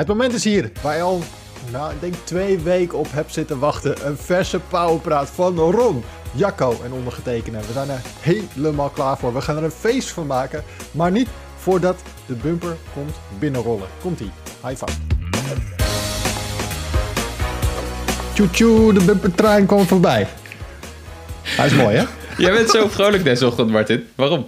Het moment is hier, waar je al, nou, ik denk twee weken op hebt zitten wachten. Een verse powerpraat van Ron, Jacco en ondergetekende. We zijn er helemaal klaar voor. We gaan er een feest van maken, maar niet voordat de bumper komt binnenrollen. Komt-ie, high five. Tjoe de bumpertrein komt voorbij. Hij is mooi, hè? Jij bent zo vrolijk deze ochtend, Martin. Waarom?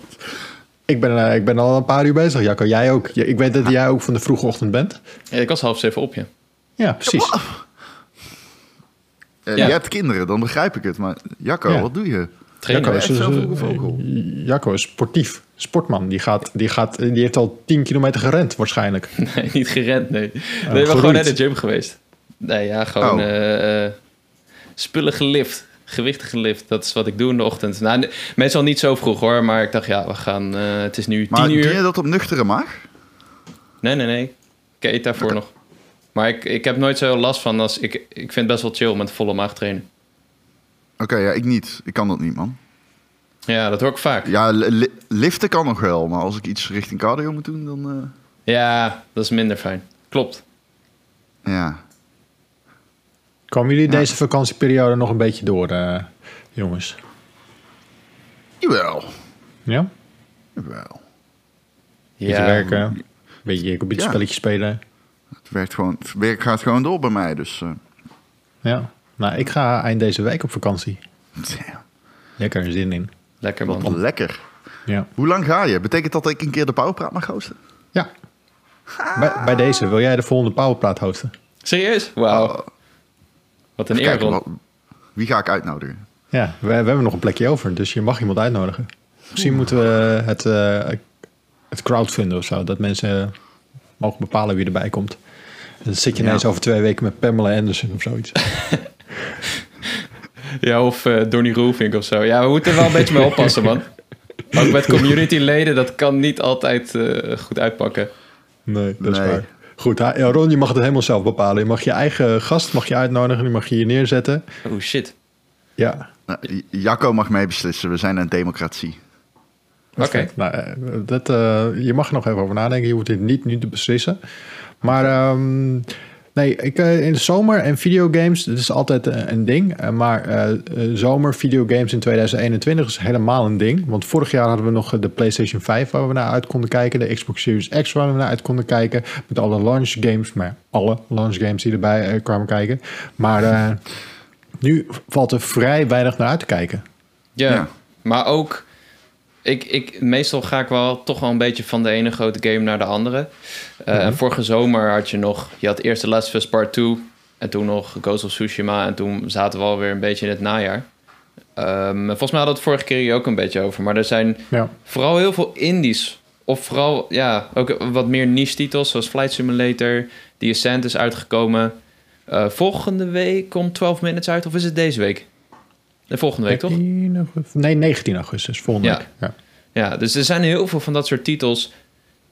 Ik ben, eh, ik ben al een paar uur bezig, Jacco. Jij ook. Ik weet dat jij ook van de vroege ochtend bent. Ja, ik was half zeven op je. Ja, precies. Eh, Ja. Je hebt kinderen, dan begrijp ik het. Maar Jacco, Ja. wat doe je? Trainen. Jacco is, eh. Jacco is sportief. Sportman. Die, gaat, die, gaat, die heeft al 10 kilometer gerend waarschijnlijk. Nee, niet gerend, nee. nee we zijn gewoon naar de gym geweest. Nee, ja, gewoon Oh. eh, eh, spullen gelift. Gewichten gelift. Dat is wat ik doe in de ochtend. Nou, meestal niet zo vroeg hoor, maar ik dacht, ja, we gaan... eh, het is nu Maar tien doe uur. je dat op nuchtere maag? Nee, nee, nee. Ik eet daarvoor nog. Maar ik, ik heb nooit zo last van als... Ik, ik vind het best wel chill met volle maag trainen. Oké, ja, ik niet. Ik kan dat niet, man. Ja, dat hoor ik vaak. Ja, li- li- liften kan nog wel. Maar als ik iets richting cardio moet doen, dan... eh, Ja, dat is minder fijn. Klopt. ja. Komen jullie deze vakantieperiode nog een beetje door, eh, jongens? Jawel. Ja? Jawel. Beetje Ja, werken, een beetje computerspelletjes spelen. Het, werkt gewoon, het werk gaat gewoon door bij mij, dus... eh, Ja. Nou, ik ga eind deze week op vakantie. ja, Lekker zin in. Lekker wat man. lekker. Ja. Hoe lang ga je? Betekent dat dat ik een keer de powerpraat mag hosten? Ja. Bij, bij deze, wil jij de volgende Powerpraat hosten? Serieus? Wauw. Wat een eer, wie ga ik uitnodigen? Ja, we, we hebben nog een plekje over, dus je mag iemand uitnodigen. Misschien moeten we het, eh, het crowdfunden of zo, dat mensen mogen bepalen wie erbij komt. En dan zit je Ja. ineens over twee weken met Pamela Anderson of zoiets. Ja, of eh Donny Roelvink of zo. Ja, we moeten er wel een beetje mee oppassen, man. Ook met community-leden, dat kan niet altijd eh, goed uitpakken. Nee, dat is Nee. waar. Goed, ja, Ron, je mag het helemaal zelf bepalen. Je mag je eigen gast mag je uitnodigen, die mag je hier neerzetten. Oh shit. Ja, Nou, Jacco mag mee beslissen. We zijn een democratie. Oké. Nou, eh, dat, eh, je mag er nog even over nadenken. Je hoeft dit niet nu te beslissen. Maar ehm, nee, ik, eh, in de zomer en videogames, dat is altijd eh, een ding. Eh, maar eh, eh, zomer videogames in 2021 is helemaal een ding. Want vorig jaar hadden we nog de PlayStation 5 waar we naar uit konden kijken. De Xbox Series X waar we naar uit konden kijken. Met alle launch games, maar alle launch games die erbij kwamen kijken. Maar eh, nu valt er vrij weinig naar uit te kijken. Ja, Ja. maar ook... Ik, ik, meestal ga ik wel toch wel een beetje van de ene grote game naar de andere. Eh, En vorige zomer had je nog... Je had eerst The Last of Us Part 2... En toen nog Ghost of Tsushima. En toen zaten we alweer een beetje in het najaar. Ehm, volgens mij hadden we het vorige keer hier ook een beetje over. Maar er zijn Ja. vooral heel veel indies. Of vooral, ja, ook wat meer niche titels. Zoals Flight Simulator. The Ascent is uitgekomen. Eh, volgende week komt 12 Minutes uit. Of is het deze week? De volgende week, toch? 13 augustus? Nee, 19 augustus, volgende Ja. week. Ja. Ja, dus er zijn heel veel van dat soort titels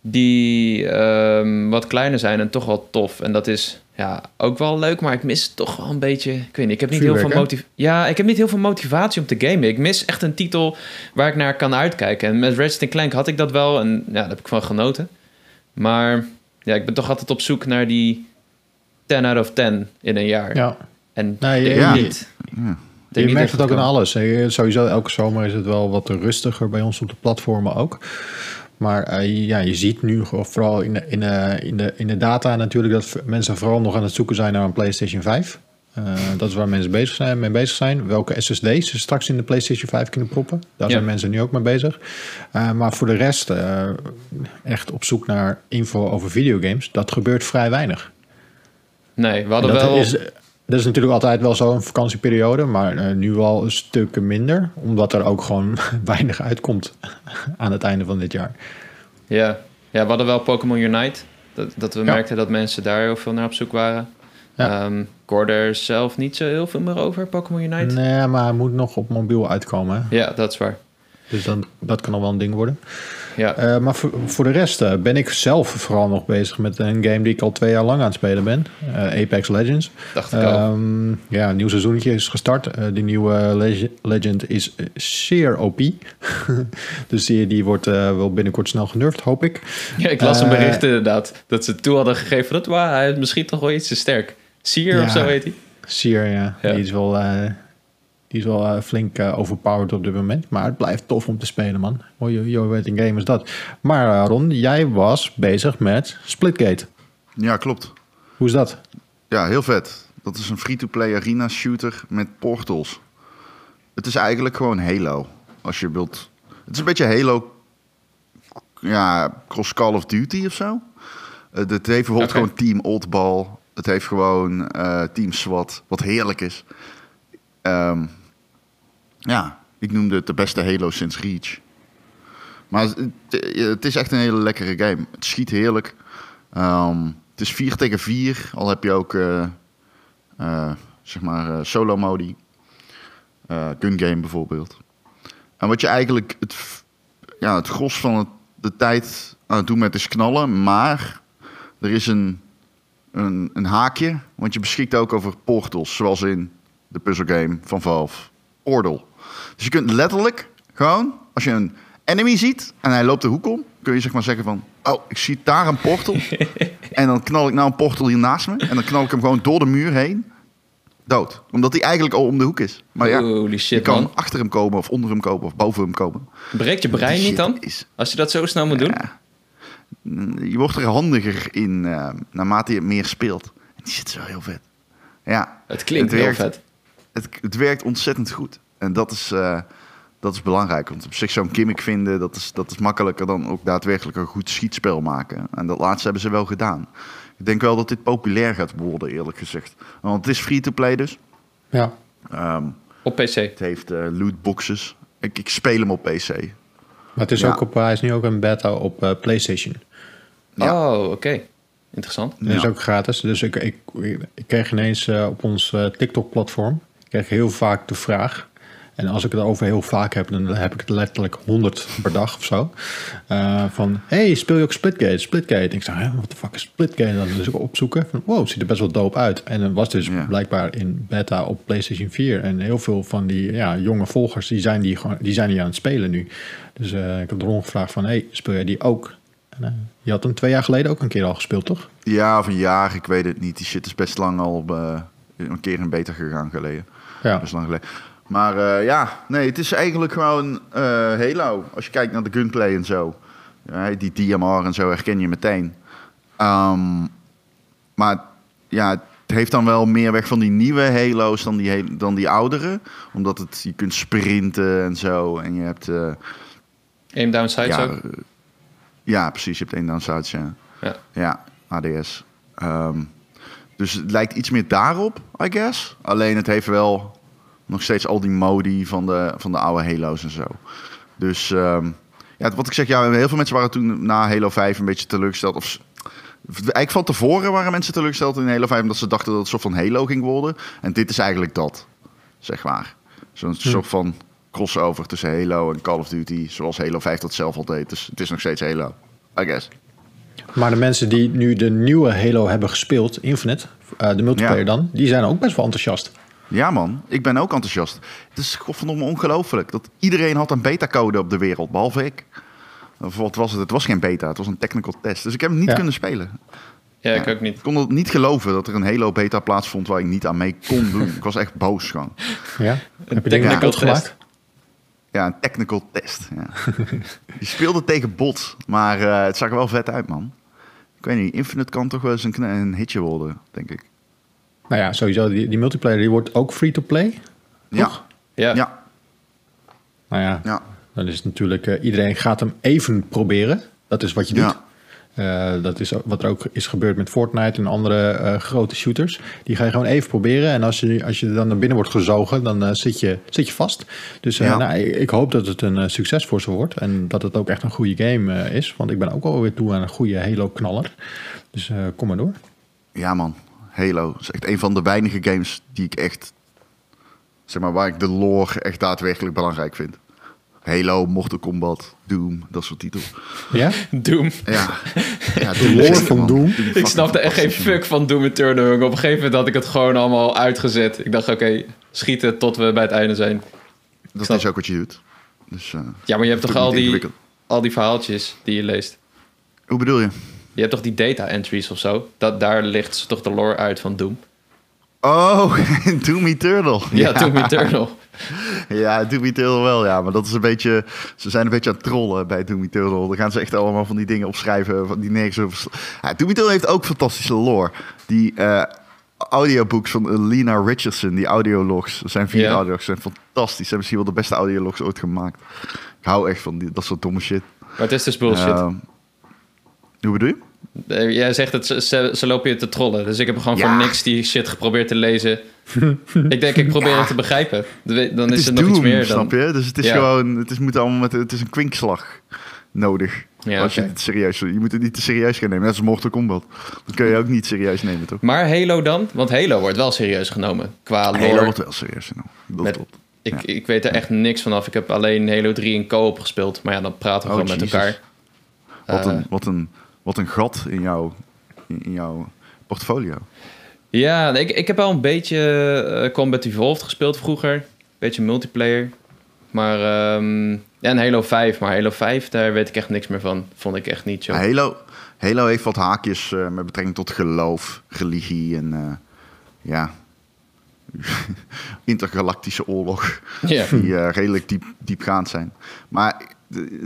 die ehm, wat kleiner zijn en toch wel tof. En dat is ja, ook wel leuk, maar ik mis toch wel een beetje... Ik weet niet, ik heb niet heel veel hè? motiv Ja, ik heb niet heel veel motivatie om te gamen. Ik mis echt een titel waar ik naar kan uitkijken. En met Ratchet Clank had ik dat wel en ja, daar heb ik van genoten. Maar ja, ik ben toch altijd op zoek naar die 10 out of 10 in een jaar. Ja. En Nee, ja. niet. Ja. Je merkt het ook in alles. hè. Sowieso, elke zomer is het wel wat rustiger bij ons op de platformen ook. Maar eh, ja, je ziet nu vooral in de, in, de, in, de, in de data natuurlijk dat mensen vooral nog aan het zoeken zijn naar een PlayStation 5. Eh, dat is waar mensen bezig zijn, mee bezig zijn. Welke SSD's ze straks in de PlayStation 5 kunnen proppen. Daar Ja. zijn mensen nu ook mee bezig. Eh, maar voor de rest, eh, echt op zoek naar info over videogames, dat gebeurt vrij weinig. Nee, we En hadden wel... is, dat is natuurlijk altijd wel zo een vakantieperiode, maar eh, nu wel een stuk minder, omdat er ook gewoon weinig uitkomt aan het einde van dit jaar. Ja. ja, we hadden wel Pokémon Unite. Dat, dat we Ja. merkten dat mensen daar heel veel naar op zoek waren. Ja. Ehm, ik er zelf niet zo heel veel meer over, Pokémon Unite. Nee, maar hij moet nog op mobiel uitkomen. hè. Ja, dat is waar. Dus dan, dat kan al wel een ding worden. Ja. Eh, maar voor, voor de rest eh, ben ik zelf vooral nog bezig met een game die ik al twee jaar lang aan het spelen ben. Eh, Apex Legends. Dacht ik al. Ehm, ja, een nieuw seizoentje is gestart. Die nieuwe leg- Legend is zeer OP. dus die, die wordt wel binnenkort snel genurfd, hoop ik. Ja, ik las een bericht inderdaad. Dat ze toe hadden gegeven dat wow, hij is misschien toch wel iets te sterk. Sier Ja. of zo heet hij. Seer, ja. Ja. Die is wel, die is wel eh, flink eh, overpowered op dit moment. Maar het blijft tof om te spelen, man. Wat een game is dat. Maar eh, Ron, jij was bezig met Splitgate. Ja, klopt. Hoe is dat? Ja, heel vet. Dat is een free-to-play arena shooter met portals. Het is eigenlijk gewoon Halo. Als je wilt. Het is een beetje Halo. Ja, cross Call of Duty of zo. Het heeft bijvoorbeeld gewoon Team Oldball. Het heeft gewoon Team SWAT. Wat heerlijk is. Ehm, ja, ik noemde het de beste Halo sinds Reach. Maar het, is echt een hele lekkere game. Het schiet heerlijk. Ehm, het is 4 tegen 4. Al heb je ook eh, eh, zeg maar eh, solo modi. Gun game bijvoorbeeld. En wat je eigenlijk het, ja, het gros van de tijd aan het doen met is knallen. Maar er is een, een, een haakje. Want je beschikt ook over portals. Zoals in de puzzelgame van Valve. Portal. Dus je kunt letterlijk gewoon, als je een enemy ziet en hij loopt de hoek om, kun je zeg maar zeggen van, oh, ik zie daar een portal. en dan knal ik nou een portal hier naast me en dan knal ik hem gewoon door de muur heen. Dood. Omdat hij eigenlijk al om de hoek is. Maar ja, Holy je kan man. achter hem komen of onder hem komen of boven hem komen. Breekt je brein Die niet shit dan? Is, Als je dat zo snel moet doen? ja. je wordt er handiger in eh, naarmate je meer speelt. En die zit zo heel vet. Ja, Het klinkt Het heel werkt. vet. het, het werkt ontzettend goed. En dat is, eh, dat is belangrijk. Want op zich zo'n gimmick vinden, dat is, dat is makkelijker dan ook daadwerkelijk een goed schietspel maken. En dat laatste hebben ze wel gedaan. Ik denk wel dat dit populair gaat worden, eerlijk gezegd. Want het is free-to-play dus. Ja. Ehm, Op PC. het heeft eh, lootboxes. Ik, ik speel hem op PC. Maar het is Ja. ook op, hij is nu ook een beta op eh, PlayStation. Ja. Oh, oké. Interessant. Dat is ook gratis. Dus ik, ik, ik kreeg ineens eh, op ons eh, TikTok-platform... kreeg heel vaak de vraag... en als ik het over heel vaak heb... dan heb ik het letterlijk 100 per dag of zo... eh, van, hey, speel je ook Splitgate? Splitgate. En ik zei, wat de fuck is Splitgate? Dan dus ik opzoeken. Van, wow, ziet er best wel dope uit. En het was dus Ja. blijkbaar in beta op PlayStation 4. En heel veel van die ja, jonge volgers... Die zijn die, gewoon, die zijn die aan het spelen nu. Dus eh, ik heb Ron gevraagd van... hey, speel jij die ook? En, eh, je had hem twee jaar geleden ook een keer al gespeeld, toch? Ja, of een jaar, ik weet het niet. Die shit is best lang al een keer in beta gegaan geleden. Ja. Best lang geleden. Maar eh, ja, nee, het is eigenlijk gewoon eh, Halo. Als je kijkt naar de gunplay en zo. Ja, die DMR en zo herken je meteen. Ehm, maar ja, het heeft dan wel meer weg van die nieuwe Halo's dan die, dan die oudere. Omdat het, je kunt sprinten en zo. En je hebt... eh, Aim down sights ja, ook? ja, precies. Je hebt één downsides, ja. Ja. Ja, ADS. Ehm, dus het lijkt iets meer daarop, I guess. Alleen het heeft wel nog steeds al die modi van de, van de oude Halo's en zo. Dus ehm, ja, wat ik zeg, ja, heel veel mensen waren toen na Halo 5 een beetje teleurgesteld. Of, eigenlijk van tevoren waren mensen teleurgesteld in Halo 5 omdat ze dachten dat het een soort van Halo ging worden. En dit is eigenlijk dat, zeg maar. Zo'n soort van crossover tussen Halo en Call of Duty, zoals Halo 5 dat zelf al deed. Dus het is nog steeds Halo, I guess. Maar de mensen die nu de nieuwe Halo hebben gespeeld, Infinite, eh, de multiplayer Ja. dan, die zijn ook best wel enthousiast. Ja man, ik ben ook enthousiast. Het is godverdomme ongelooflijk dat iedereen had een beta-code op de wereld, behalve ik. Of wat was het? Het was geen beta, het was een technical test. Dus ik heb hem niet Ja. kunnen spelen. Ja, ik Ja. ook niet. Ik kon het niet geloven dat er een Halo beta plaatsvond waar ik niet aan mee kon doen. ik was echt boos gewoon. Ja? Heb je technical gemaakt? Ja, een technical test. Ja. Je speelde tegen bots, maar eh, het zag er wel vet uit man. Ik weet niet, Infinite kan toch wel eens een, een hitje worden, denk ik. Nou ja, sowieso, die, die multiplayer die wordt ook free-to-play. Ja, Toch? Ja. ja, Nou ja, ja. dan is het natuurlijk, eh, iedereen gaat hem even proberen. Dat is wat je doet. Ja. Eh, dat is wat er ook is gebeurd met Fortnite en andere eh, grote shooters. Die ga je gewoon even proberen. En als je, als je dan naar binnen wordt gezogen, dan zit, je, zit je vast. Dus eh, Ja. nou, ik, ik hoop dat het een succes voor ze wordt. En dat het ook echt een goede game eh, is. Want ik ben ook alweer toe aan een goede Halo-knaller. Dus eh, kom maar door. Ja man, Halo is echt een van de weinige games die ik echt, zeg maar, waar ik de lore echt daadwerkelijk belangrijk vind. Halo, Mortal Kombat, Doom, dat soort titels. Ja? Doom. Ja, ja De lore van Doom. Ik snapte echt geen fuck van Doom Eternal. Op een gegeven moment had ik het gewoon allemaal uitgezet. Ik dacht, oké, schieten tot we bij het einde zijn. Dat snap- is ook wat je doet. Dus, eh, Ja, maar je hebt toch al die, al die verhaaltjes die je leest. hoe bedoel je? Je hebt toch die data entries of zo? Dat, daar ligt toch de lore uit van Doom? Oh, Doom Eternal. Ja, Doom Eternal. Ja, Doom Eternal wel, ja. Maar dat is een beetje... Ze zijn een beetje aan het trollen bij Doom Eternal. Dan gaan ze echt allemaal van die dingen opschrijven... Van die nergens over... Ja, Doom Eternal heeft ook fantastische lore. Die eh audiobooks van Lena Richardson, die audiologs. Zijn vier Ja. audiologs, zijn fantastisch. Ze zijn misschien wel de beste audiologs ooit gemaakt. Ik hou echt van die, dat soort domme shit. Maar het is dus bullshit. Ehm, hoe bedoel je? Eh, Jij zegt dat ze, lopen je te trollen. Dus ik heb gewoon Ja. voor niks die shit geprobeerd te lezen. ik denk, ik probeer het te begrijpen. Dan is het er is nog Doom, iets meer dan... snap je? Dus het is Ja. gewoon... Het is, moet allemaal met, het is een kwinkslag nodig. Ja, als je het serieus... Je moet het niet te serieus gaan nemen. Net als Mortal Kombat. Dat kun je ook niet serieus nemen, toch? Maar Halo dan? Want Halo wordt wel serieus genomen. Qua lore. Halo wordt wel serieus genomen. Dat Met- ik, ik weet er echt niks vanaf. Ik heb alleen Halo 3 in co-op gespeeld. Maar ja, dan praten we Oh, gewoon met elkaar. Wat, Eh, een, wat, een, wat een gat in jouw, in, jouw portfolio. Ja, ik, ik heb al een beetje eh, Combat Evolved gespeeld vroeger. Beetje multiplayer. Maar ja, en Halo 5. Maar Halo 5, daar weet ik echt niks meer van. Vond ik echt niet zo. Halo, Halo heeft wat haakjes eh, met betrekking tot geloof, religie en eh, ja, intergalactische oorlog. Die redelijk diep, diepgaand zijn. Maar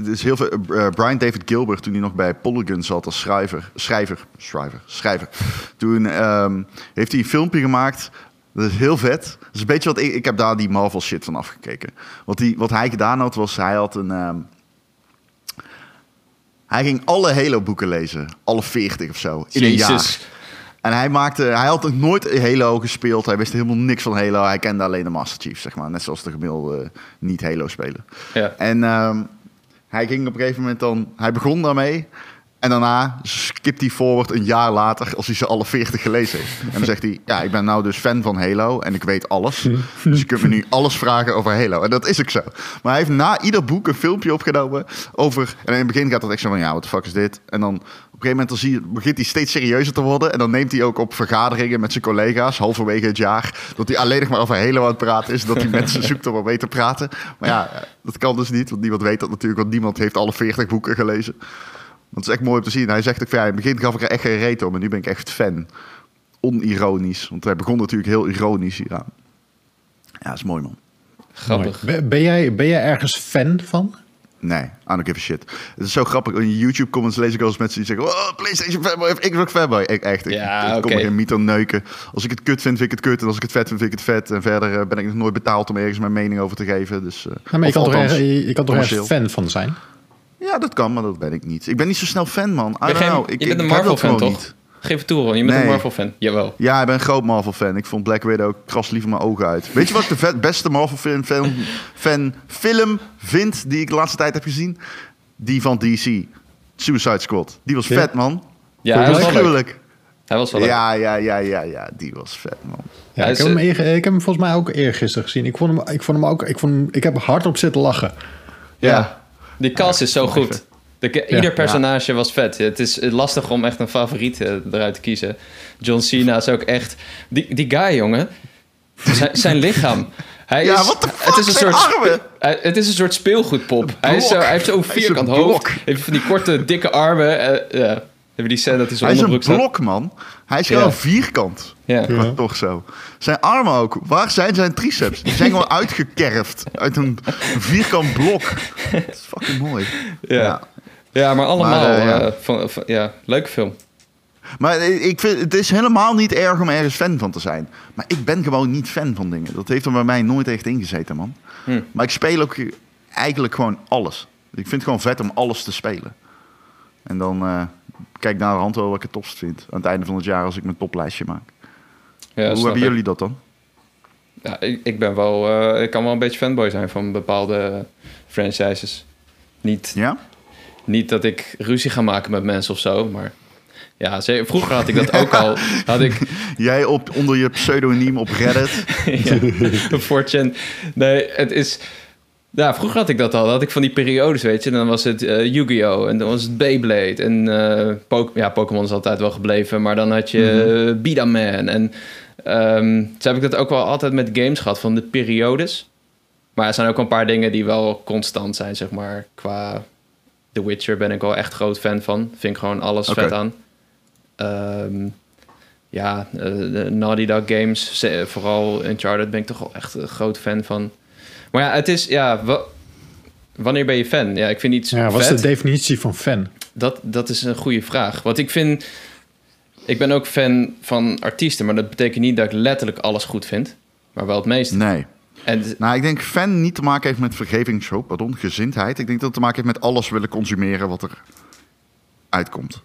is heel veel. eh, Brian David Gilbert, toen hij nog bij Polygon zat als schrijver, schrijver, schrijver, schrijver. Toen ehm, heeft hij een filmpje gemaakt. Dat is heel vet. Dat is een beetje wat ik, ik heb daar die Marvel shit van afgekeken. Wat, die, wat hij gedaan had, was hij had een. ehm, hij ging alle Halo-boeken lezen. Alle 40 of zo. In een jaar. En hij, maakte, hij had nog nooit Halo gespeeld. Hij wist helemaal niks van Halo. Hij kende alleen de Master Chief, zeg maar. Net zoals de gemiddelde niet-Halo-speler. Ja. En ehm, hij ging op een gegeven moment dan... Hij begon daarmee. En daarna skipt hij forward een jaar later... als hij ze alle 40 gelezen heeft. En dan zegt hij... Ja, ik ben nou dus fan van Halo. En ik weet alles. Dus je kunt me nu alles vragen over Halo. En dat is ook zo. Maar hij heeft na ieder boek een filmpje opgenomen over... En in het begin gaat dat echt zo van... Ja, wat de fuck is dit? En dan... Op een gegeven moment zie je, begint hij steeds serieuzer te worden. En dan neemt hij ook op vergaderingen met zijn collega's, halverwege het jaar, dat hij alleen nog maar over Halo aan het praten is. Dat hij mensen zoekt om mee te praten. Maar ja, dat kan dus niet, want niemand weet dat natuurlijk. Want niemand heeft alle 40 boeken gelezen. Dat is echt mooi om te zien. Hij zegt ook, van, ja, in het begin gaf ik er echt geen reet om. En nu ben ik echt fan. Onironisch. Want hij begon natuurlijk heel ironisch hieraan. Ja, dat is mooi man. Grappig. Mooi. Ben, ben jij, ben jij ergens fan van? Nee, I don't give a shit. Het is zo grappig. In YouTube comments lees ik wel eens mensen die zeggen... Oh, PlayStation fanboy of Xbox fanboy. Ik echt, ik, Ja, ik kom er geen mytho neuken. Als ik het kut vind, vind ik het kut. En als ik het vet vind, vind ik het vet. En verder eh, ben ik nog nooit betaald om ergens mijn mening over te geven. Dus, eh, Nou, maar je kan, toch althans, je, je kan toch ergens commercieel. fan van zijn? Ja, dat kan, maar dat ben ik niet. Ik ben niet zo snel fan, man. I Ben je, don't geen- know. Ik, je bent ik een dat Marvel-fan, toch? niet. Geef het toe, Ron. Je bent een. Marvel-fan. Jawel. Ja, ik ben een groot Marvel-fan. Ik vond Black Widow kras liever mijn ogen uit. Weet je wat ik de vet- beste Marvel-fan fan, fan, film vind die ik de laatste tijd heb gezien? Die van DC. Suicide Squad. Die was Ja. vet, man. Ja, hij was wel leuk. Gruwelijk. Hij was wel leuk. Ja, ja, ja, ja, ja. Die was vet, man. Ja, Hij ik, is, heb hem eh, eer- ik heb hem volgens mij ook eergisteren gezien. Ik vond hem, ik vond hem ook. Ik, vond hem, ik heb hardop zitten lachen. Ja. Die cast is zo goed. De, ieder personage was vet. Het is lastig om echt een favoriet eh, eruit te kiezen. John Cena is ook echt... Die, die guy, jongen. Zijn, zijn lichaam. Hij Ja, is, what the fuck, het is een zijn soort, armen? hij- het is een soort speelgoedpop. Hij, is zo, hij heeft zo'n Hij is vierkant een hoofd. blok. Heeft van die korte, dikke armen. eh, ja. Hebben die scène dat hij is een blok, man. Hij is Ja. gewoon vierkant. Ja. Toch zo. Zijn armen ook. Waar zijn zijn triceps? Die zijn gewoon uitgekerfd uit een vierkant blok. Dat is fucking mooi. Ja. ja, maar allemaal... Maar, eh, ja. eh, van, van- ja, leuke film. Maar ik vind, het is helemaal niet erg om ergens fan van te zijn. Maar ik ben gewoon niet fan van dingen. Dat heeft er bij mij nooit echt ingezeten, man. Hm. Maar ik speel ook eigenlijk gewoon alles. Ik vind het gewoon vet om alles te spelen. En dan eh, kijk naar de hand wel wat ik het topst vind. Aan het einde van het jaar als ik mijn toplijstje maak. Ja, Hoe hebben ik. jullie dat dan? Ja, ik, ik ben wel... eh, ik kan wel een beetje fanboy zijn van bepaalde franchises. Niet, Ja? niet dat ik ruzie ga maken met mensen of zo, maar... Ja, vroeger had ik dat ook al. Had ik... Jij op, onder je pseudoniem op Reddit. ja, 4chan. Nee, het is... Ja, vroeger had ik dat al. Dan had ik van die periodes, weet je. Dan was het eh, Yu-Gi-Oh! en dan was het Beyblade. En Po- ja, Pokémon is altijd wel gebleven. Maar dan had je mm Bidaman. En ehm zo heb ik dat ook wel altijd met games gehad, van de periodes. Maar er zijn ook een paar dingen die wel constant zijn, zeg maar. Qua The Witcher ben ik wel echt groot fan van. Vind ik gewoon alles vet aan. Ehm, ja, eh, de Naughty Dog games, vooral Uncharted ben ik toch wel echt een groot fan van. Maar ja, het is, ja, wa- wanneer ben je fan? Ja, ik vind iets Ja, wat is de definitie van fan? Dat, dat is een goede vraag. Want ik vind, ik ben ook fan van artiesten, maar dat betekent niet dat ik letterlijk alles goed vind. Maar wel het meeste. Nee. En Nou, ik denk fan niet te maken heeft met vergevingshoop, pardon, gezindheid. Ik denk dat het te maken heeft met alles willen consumeren wat er uitkomt.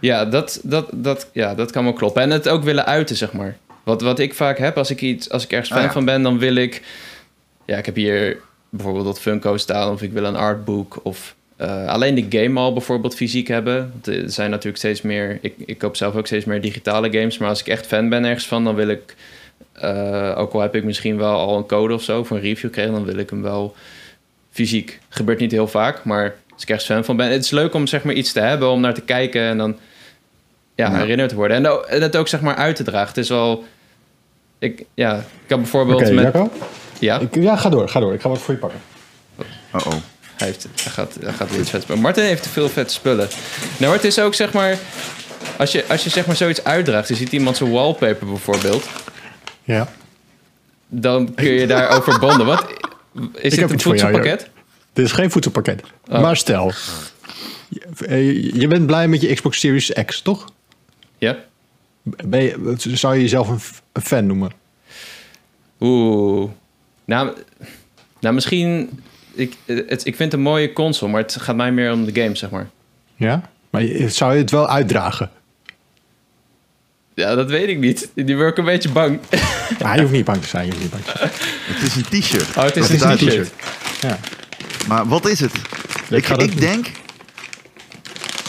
Ja, dat, dat, dat, ja, dat kan wel kloppen. En het ook willen uiten, zeg maar. Wat, wat ik vaak heb, als ik, iets, als ik ergens fan Ah, ja. van ben, dan wil ik... Ja, ik heb hier bijvoorbeeld dat Funko staan... of ik wil een artbook of eh, alleen de game al bijvoorbeeld fysiek hebben. Er zijn natuurlijk steeds meer... Ik, ik koop zelf ook steeds meer digitale games... maar als ik echt fan ben ergens van, dan wil ik... eh, ook al heb ik misschien wel al een code of zo... voor een review gekregen, dan wil ik hem wel fysiek. Gebeurt niet heel vaak, maar als ik ergens fan van ben... Het is leuk om zeg maar iets te hebben, om naar te kijken... en dan ja, Ja. herinnerd te worden. En het ook zeg maar uit te dragen. Het is wel... Ik, ja, ik heb bijvoorbeeld met... Jacco? Ja, Ik, ja, ga door, ga door. Ik ga wat voor je pakken. Oh oh. hij, heeft, hij, gaat, hij gaat weer iets vet spullen. Martin heeft te veel vet spullen. Nou, maar het is ook zeg maar... Als je, als je zeg maar zoiets uitdraagt... Je ziet iemand zijn wallpaper bijvoorbeeld... Ja. Dan kun je daarover bonden. Wat... Is dit heb een voor jou, voedselpakket? Dit is geen voedselpakket. Oh. Maar stel, je, eh, je bent blij met je Xbox Series X, toch? Ja? Ben je, zou je jezelf een fan noemen? Oeh. Nou, nou misschien... Ik, het, ik vind het een mooie console... Maar het gaat mij meer om de game, zeg maar. Ja? Maar je- zou je het wel uitdragen? Ja, dat weet ik niet. Die word ik een beetje bang. Ah, je hoeft niet bang te zijn. Je hoeft niet bang te zijn. Het is een t-shirt. Oh, het is Dat een t-shirt. Ja. Maar wat is het? Ik, ga ik, dat- denk...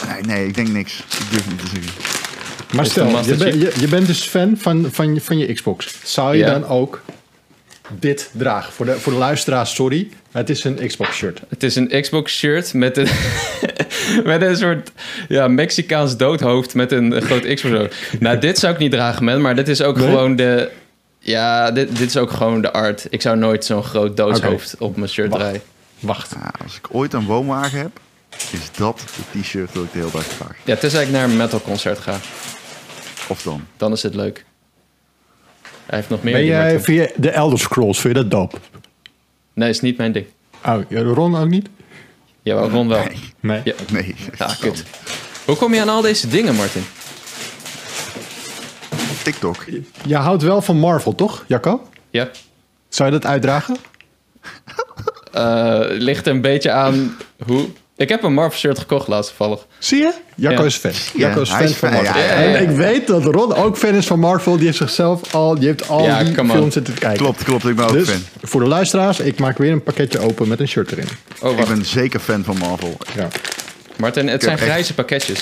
Nee, nee, ik denk niks. Ik durf niet te zeggen. Maar stel, je, ben- je, je bent dus fan van, van, je- van je Xbox. Zou je Ja. dan ook dit dragen? Voor de, voor de luisteraars, sorry. Het is een Xbox shirt. Het is een Xbox shirt met een, met een soort ja, Mexicaans doodhoofd met een groot Xbox. logo. Nou, dit zou ik niet dragen, man. Maar dit is ook Nee? gewoon de... Ja, dit, dit is ook gewoon de art. Ik zou nooit zo'n groot doodshoofd op mijn shirt Wacht. draaien. Wacht. Ja, als ik ooit een woonwagen heb, is dat de t-shirt dat ik de hele dag draag. Ja, tenzij ik naar een metalconcert ga. Of dan. Dan is het leuk. Hij heeft nog meer. Ben jij, je de Elder Scrolls, vind je dat dope? Nee, is niet mijn ding. Oh, Ron ook niet? Ja, Ron wel. Nee. Ja, Nee. ja kut. Hoe kom je aan al deze dingen, Martin? TikTok. Je houdt wel van Marvel, toch, Jacco? Ja, Zou je dat uitdragen? Eh, ligt er een beetje aan hoe... Ik heb een Marvel shirt gekocht laatst toevallig. Zie je? Jacco Ja. is fan. Ja, Jacco is fan is van Marvel. ja, ja, ja. En ik weet dat Ron ook fan is van Marvel. Die heeft zichzelf al, die heeft al Ja, die films zitten kijken. Klopt, klopt. Ik ben ook Dus fan. voor de luisteraars, ik maak weer een pakketje open met een shirt erin. Oh, Ik ben zeker fan van Marvel. Ja. Martin, het zijn echt- grijze pakketjes.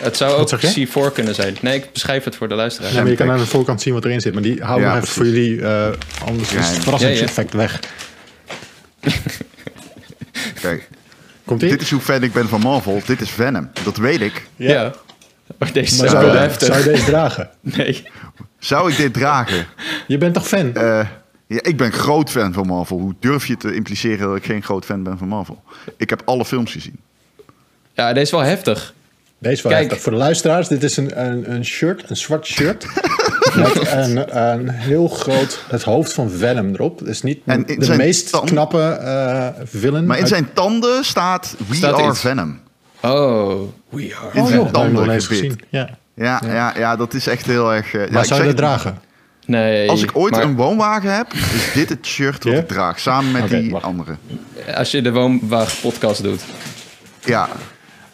Het zou ook zeg je? C4 kunnen zijn. Nee, ik beschrijf het voor de luisteraar. Ja, maar je kan aan de voorkant zien wat erin zit. Maar die houden we Ja, nog even voor jullie. eh, anders is het verrassingseffect Ja, weg. Kijk, Komt dit is hoe fan ik ben van Marvel. Dit is Venom. Dat weet ik. Ja. Maar deze Maar zou, je, zou je deze dragen? Nee. Zou ik dit dragen? Je bent toch fan? Eh, ja, ik ben groot fan van Marvel. Hoe durf je te impliceren dat ik geen groot fan ben van Marvel? Ik heb alle films gezien. Ja, deze is wel heftig. Deze wel Kijk. heftig. Voor de luisteraars, dit is een, een, een shirt, een zwart shirt. met een, een heel groot, het hoofd van Venom erop. Het is niet de meest knappe eh villain. Maar in uit- zijn tanden staat We Staat are iets. Venom. Oh, we are. in Oh, zijn tanden gezien. Ja. Ja, ja. Ja, dat is echt heel erg... eh, ja, Maar ik zou je dat het- dragen? Nee. Als ik ooit maar een woonwagen heb, is dit het shirt wat Ja? ik draag. Samen met die wacht. andere. Als je de Woonwagen podcast doet. Ja.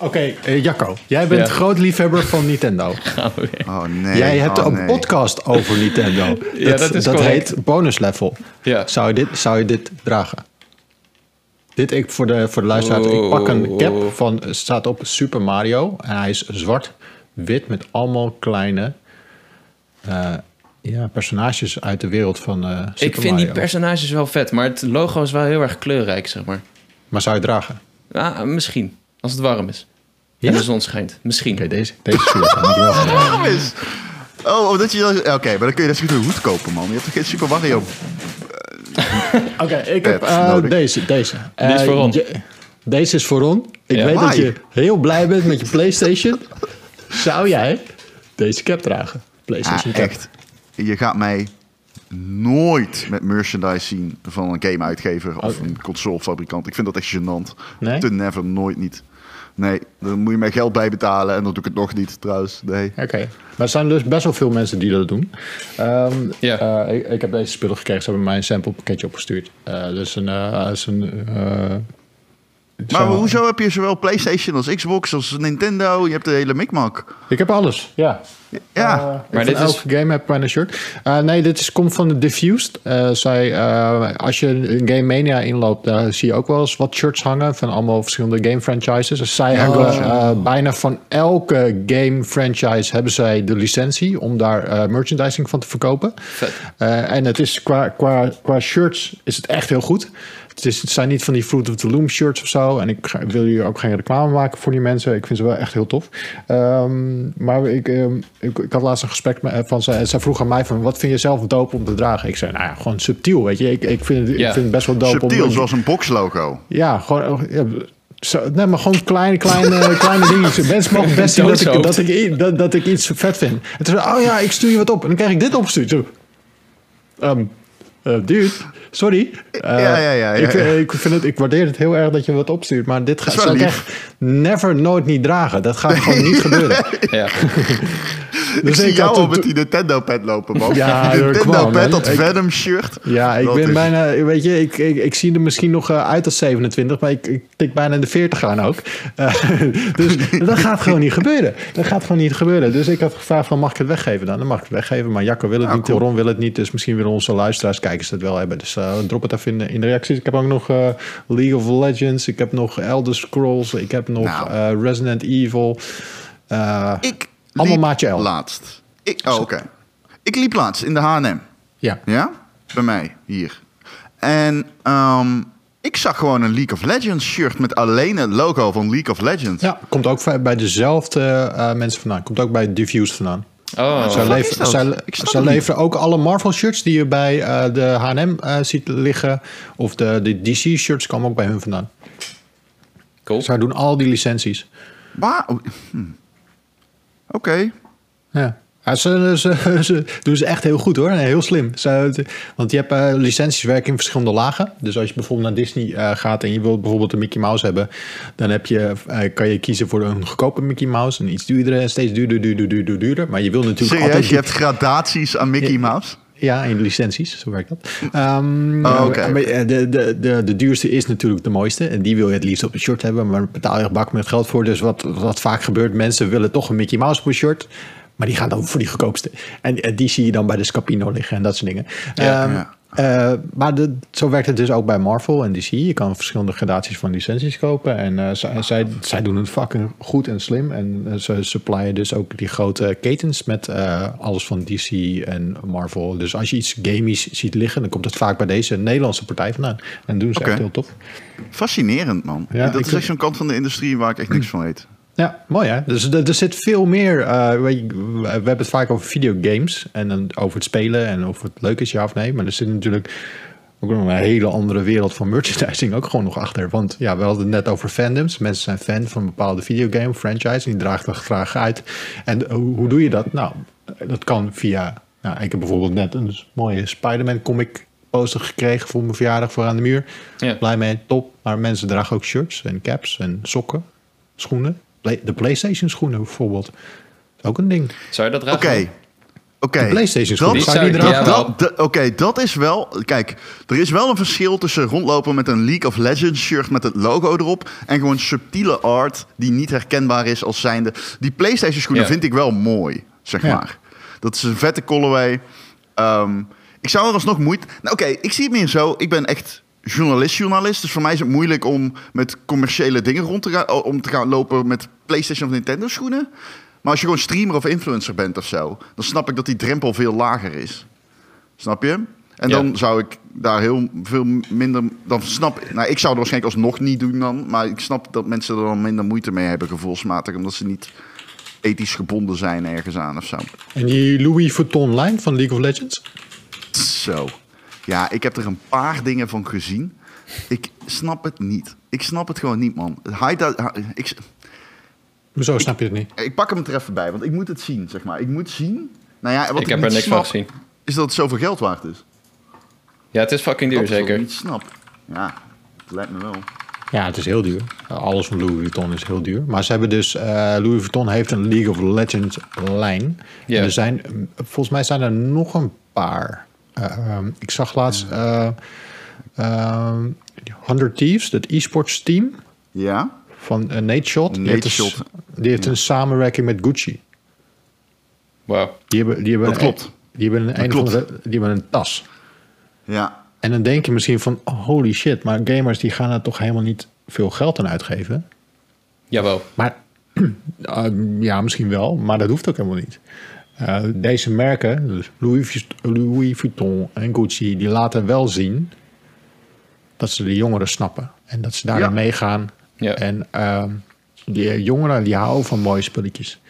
Oké, eh, Jacco. Jij bent Ja. groot liefhebber van Nintendo. Gaan we weer. Oh nee. Jij hebt oh, een nee. podcast over Nintendo. Ja, dat is dat heet Bonus Level. Ja. Zou je dit, zou je dit dragen? Dit ik voor de, voor de luisteraar. Ik pak een Oh. cap van het staat op Super Mario. En hij is zwart-wit met allemaal kleine eh, Ja, personages uit de wereld van eh Super ik vind die personages wel vet, maar het logo is wel heel erg kleurrijk, zeg maar. Maar zou je dragen? Ah, misschien. Als het warm is. Ja? En de zon schijnt. Misschien. Oké, deze, deze is goed. Je. Waarom? Oh, omdat je dan... Oké, maar dan kun je dus een hoed kopen, man. Je hebt toch geen Super Mario... Oké, ik heb eh, deze. Deze. Die is Eh, voor Ron. je- deze is voor Ron. Ik Ja. weet dat je heel blij bent met je PlayStation. Zou jij deze cap dragen? Ah, PlayStation cap. echt. Je gaat mij nooit met merchandise zien van een gameuitgever of Oh. een consolefabrikant. Ik vind dat echt gênant. Nee? Te never, nooit niet. Nee, dan moet je mij geld bij betalen en dan doe ik het nog niet trouwens. Nee. Oké, maar er zijn dus best wel veel mensen die dat doen. Ehm, Ja. eh, ik, ik heb deze spullen gekregen. Ze hebben mij een sample pakketje opgestuurd. Eh dus een... eh, is een eh, Maar zo- hoezo heb je zowel PlayStation als Xbox als Nintendo? Je hebt de hele mikmak. Ik heb alles, ja. Ja. Eh, Maar dit dit is- elke game heb ik bijna een shirt. Eh, nee, dit is, komt van de Diffused. Eh, zij, eh, als je een Game Mania inloopt, daar zie je ook wel eens wat shirts hangen van allemaal verschillende game franchises. Dus zij hebben eh, bijna van elke game franchise hebben zij de licentie om daar eh, merchandising van te verkopen. Eh, en het is qua, qua, qua shirts is het echt heel goed. Het, is, het zijn niet van die Fruit of the Loom shirts of zo. En ik ga- wil hier ook geen reclame maken voor die mensen. Ik vind ze wel echt heel tof. Ehm, maar ik, ehm, ik, ik had laatst een gesprek met, van zij, zij vroeg aan mij van... wat vind je zelf dope om te dragen? Ik zei, nou ja, gewoon subtiel, weet je. Ik, ik, vind, het, Ja. ik vind het best wel dope Subtiel, om... zoals een boxlogo. Ja, gewoon... Ja, zo, nee, maar gewoon kleine, kleine, kleine dingetjes. Mensen mogen best zien dat ik, dat, ik, dat, dat ik iets vet vind. En toen zei oh ja, ik stuur je wat op. En dan krijg ik dit opgestuurd. Zo. Ehm, eh, dude, sorry. Eh, Ja, ja, ja, ja, ik, ja. eh, ik, vind het, ik waardeer het heel erg dat je wat opstuurt. Maar dit gaat is wel never, nooit niet dragen. Dat gaat gewoon niet gebeuren. Ja. ik Dus zie ik jou al met die Nintendo-pad lopen, man. Ja, Nintendo-pad, dat Venom-shirt. Ja, ik Dat ben is- bijna, weet je, ik, ik, ik zie er misschien nog eh, uit als 27, maar ik, ik tik bijna in de 40 aan ook. Eh, dus dat gaat gewoon niet gebeuren. Dat gaat gewoon niet gebeuren. Dus ik had gevraagd van, mag ik het weggeven dan? Dan mag ik het weggeven, maar Jacco wil het niet, cool. Ron wil het niet, dus misschien willen onze luisteraars, kijkers het wel hebben. Dus eh, drop het even in, de- in de reacties. Ik heb ook nog eh, League of Legends, ik heb nog Elder Scrolls, ik heb nog Nou. eh, Resident Evil. Eh, Ik Allemaal liep maatje L. laatst. Ik, oh, oké. Ik liep laatst in de H&M. ja. Ja? Bij mij, hier. En ehm, ik zag gewoon een League of Legends shirt met alleen het logo van League of Legends. ja, komt ook bij dezelfde eh, mensen vandaan. Komt ook bij Diffused vandaan. Oh, Zij, leveren ook alle Marvel shirts die je bij eh, de H&M eh, ziet liggen. Of de, de DC shirts komen ook bij hun vandaan. Cool. Zij doen al die licenties. Waar? oh, hm. Oké. Ja. Ja, ze, ze, ze doen ze echt heel goed hoor. En heel slim. Ze, want je hebt eh, licenties werken in verschillende lagen. Dus als je bijvoorbeeld naar Disney eh, gaat en je wilt bijvoorbeeld een Mickey Mouse hebben, dan heb je, eh, kan je kiezen voor een goedkope Mickey Mouse. Een iets duurdere en steeds duurder, duurder, duurder, duurder. Maar je wil natuurlijk Serieus, altijd je hebt gradaties aan Mickey Mouse? Ja, in de licenties, zo werkt dat. Oh, eh, de, de, de, de duurste is natuurlijk de mooiste. En die wil je het liefst op een shirt hebben. Maar daar betaal je bak met geld voor. Dus wat, wat vaak gebeurt, mensen willen toch een Mickey Mouse op een shirt. Maar die gaan dan voor die goedkoopste. En, en die zie je dan bij de Scapino liggen en dat soort dingen. Ja, Ehm, ja. Eh, maar de, zo werkt het dus ook bij Marvel en DC. Je kan verschillende gradaties van licenties kopen. En eh, zij, zij, zij doen het fucking goed en slim. En eh, ze supplyen dus ook die grote ketens met alles van DC en Marvel. Dus als je iets gamies ziet liggen, dan komt het vaak bij deze Nederlandse partij vandaan. En doen ze Oké. echt heel tof. Fascinerend, man. Ja, dat is echt zo'n kant van de industrie waar ik echt niks van weet. Ja, mooi hè. Dus er, er zit veel meer. eh, we hebben het vaak over videogames en dan over het spelen en of het leuk is, ja of nee. Maar er zit natuurlijk ook nog een hele andere wereld van merchandising ook gewoon nog achter. Want ja, we hadden het net over fandoms. Mensen zijn fan van een bepaalde videogame franchise en die draagt dat graag uit. En hoe, hoe doe je dat? Nou, dat kan via. Nou, ik heb bijvoorbeeld net een mooie Spider-Man comic poster gekregen voor mijn verjaardag voor aan de muur. Ja. Blij mee, top. Maar mensen dragen ook shirts en caps en sokken, schoenen. Play- De PlayStation schoenen bijvoorbeeld. Is Ook een ding. Zou je dat Oké. dragen? Oké. De PlayStation Dat- schoenen. Zou je die ja, Dat, Oké, dat is wel. Kijk, er is wel een verschil tussen rondlopen met een League of Legends shirt met het logo erop. En gewoon subtiele art die niet herkenbaar is als zijnde. Die PlayStation schoenen Ja. vind ik wel mooi, zeg Ja. maar. Dat is een vette colorway. Ehm, ik zou er alsnog moeite. Nou, oké, ik zie het meer zo. Ik ben echt journalist-journalist. Dus voor mij is het moeilijk om met commerciële dingen rond te gaan. Om te gaan lopen met PlayStation of Nintendo schoenen. Maar als je gewoon streamer of influencer bent of zo, dan snap ik dat die drempel veel lager is. Snap je? En Ja. dan zou ik daar heel veel minder. Dan snap Nou, ik zou het waarschijnlijk alsnog niet doen dan. Maar ik snap dat mensen er dan minder moeite mee hebben, gevoelsmatig. Omdat ze niet ethisch gebonden zijn ergens aan of zo. En die Louis Vuitton lijn van League of Legends? Zo. Ja, ik heb er een paar dingen van gezien. Ik snap het niet. Ik snap het gewoon niet, man. Hij, dat- hij- ik, Hoezo snap je het niet? ik pak hem er even bij, want ik moet het zien, zeg maar. Ik moet zien. Nou ja, wat ik heb niet er niks snap, van gezien. Is dat het zoveel geld waard is. Ja, het is fucking duur, dat zeker. ik niet snap. Ja, het lijkt me wel. Ja, het is heel duur. Alles van Louis Vuitton is heel duur. Maar ze hebben dus... eh, Louis Vuitton heeft een League of Legends lijn. Ja. En er zijn... Volgens mij zijn er nog een paar. Eh, ehm, ik zag laatst... eh, ehm, 100 Thieves, dat e-sports team Ja? van eh, Nate Shot. die Nate heeft, een, Shot. s- die heeft een samenwerking met Gucci. Wauw. Die hebben, die hebben Dat een- klopt. Die hebben een, een die hebben een tas. Ja. En dan denk je misschien van, oh, holy shit, maar gamers die gaan er toch helemaal niet veel geld aan uitgeven. Jawel. Maar uh, ja, misschien wel, maar dat hoeft ook helemaal niet. Uh, deze merken, dus Louis, Vuit- Louis Vuitton en Gucci, die laten wel zien dat ze de jongeren snappen. En dat ze daarin Ja. meegaan. Ja. En uh, die jongeren die houden van mooie spulletjes.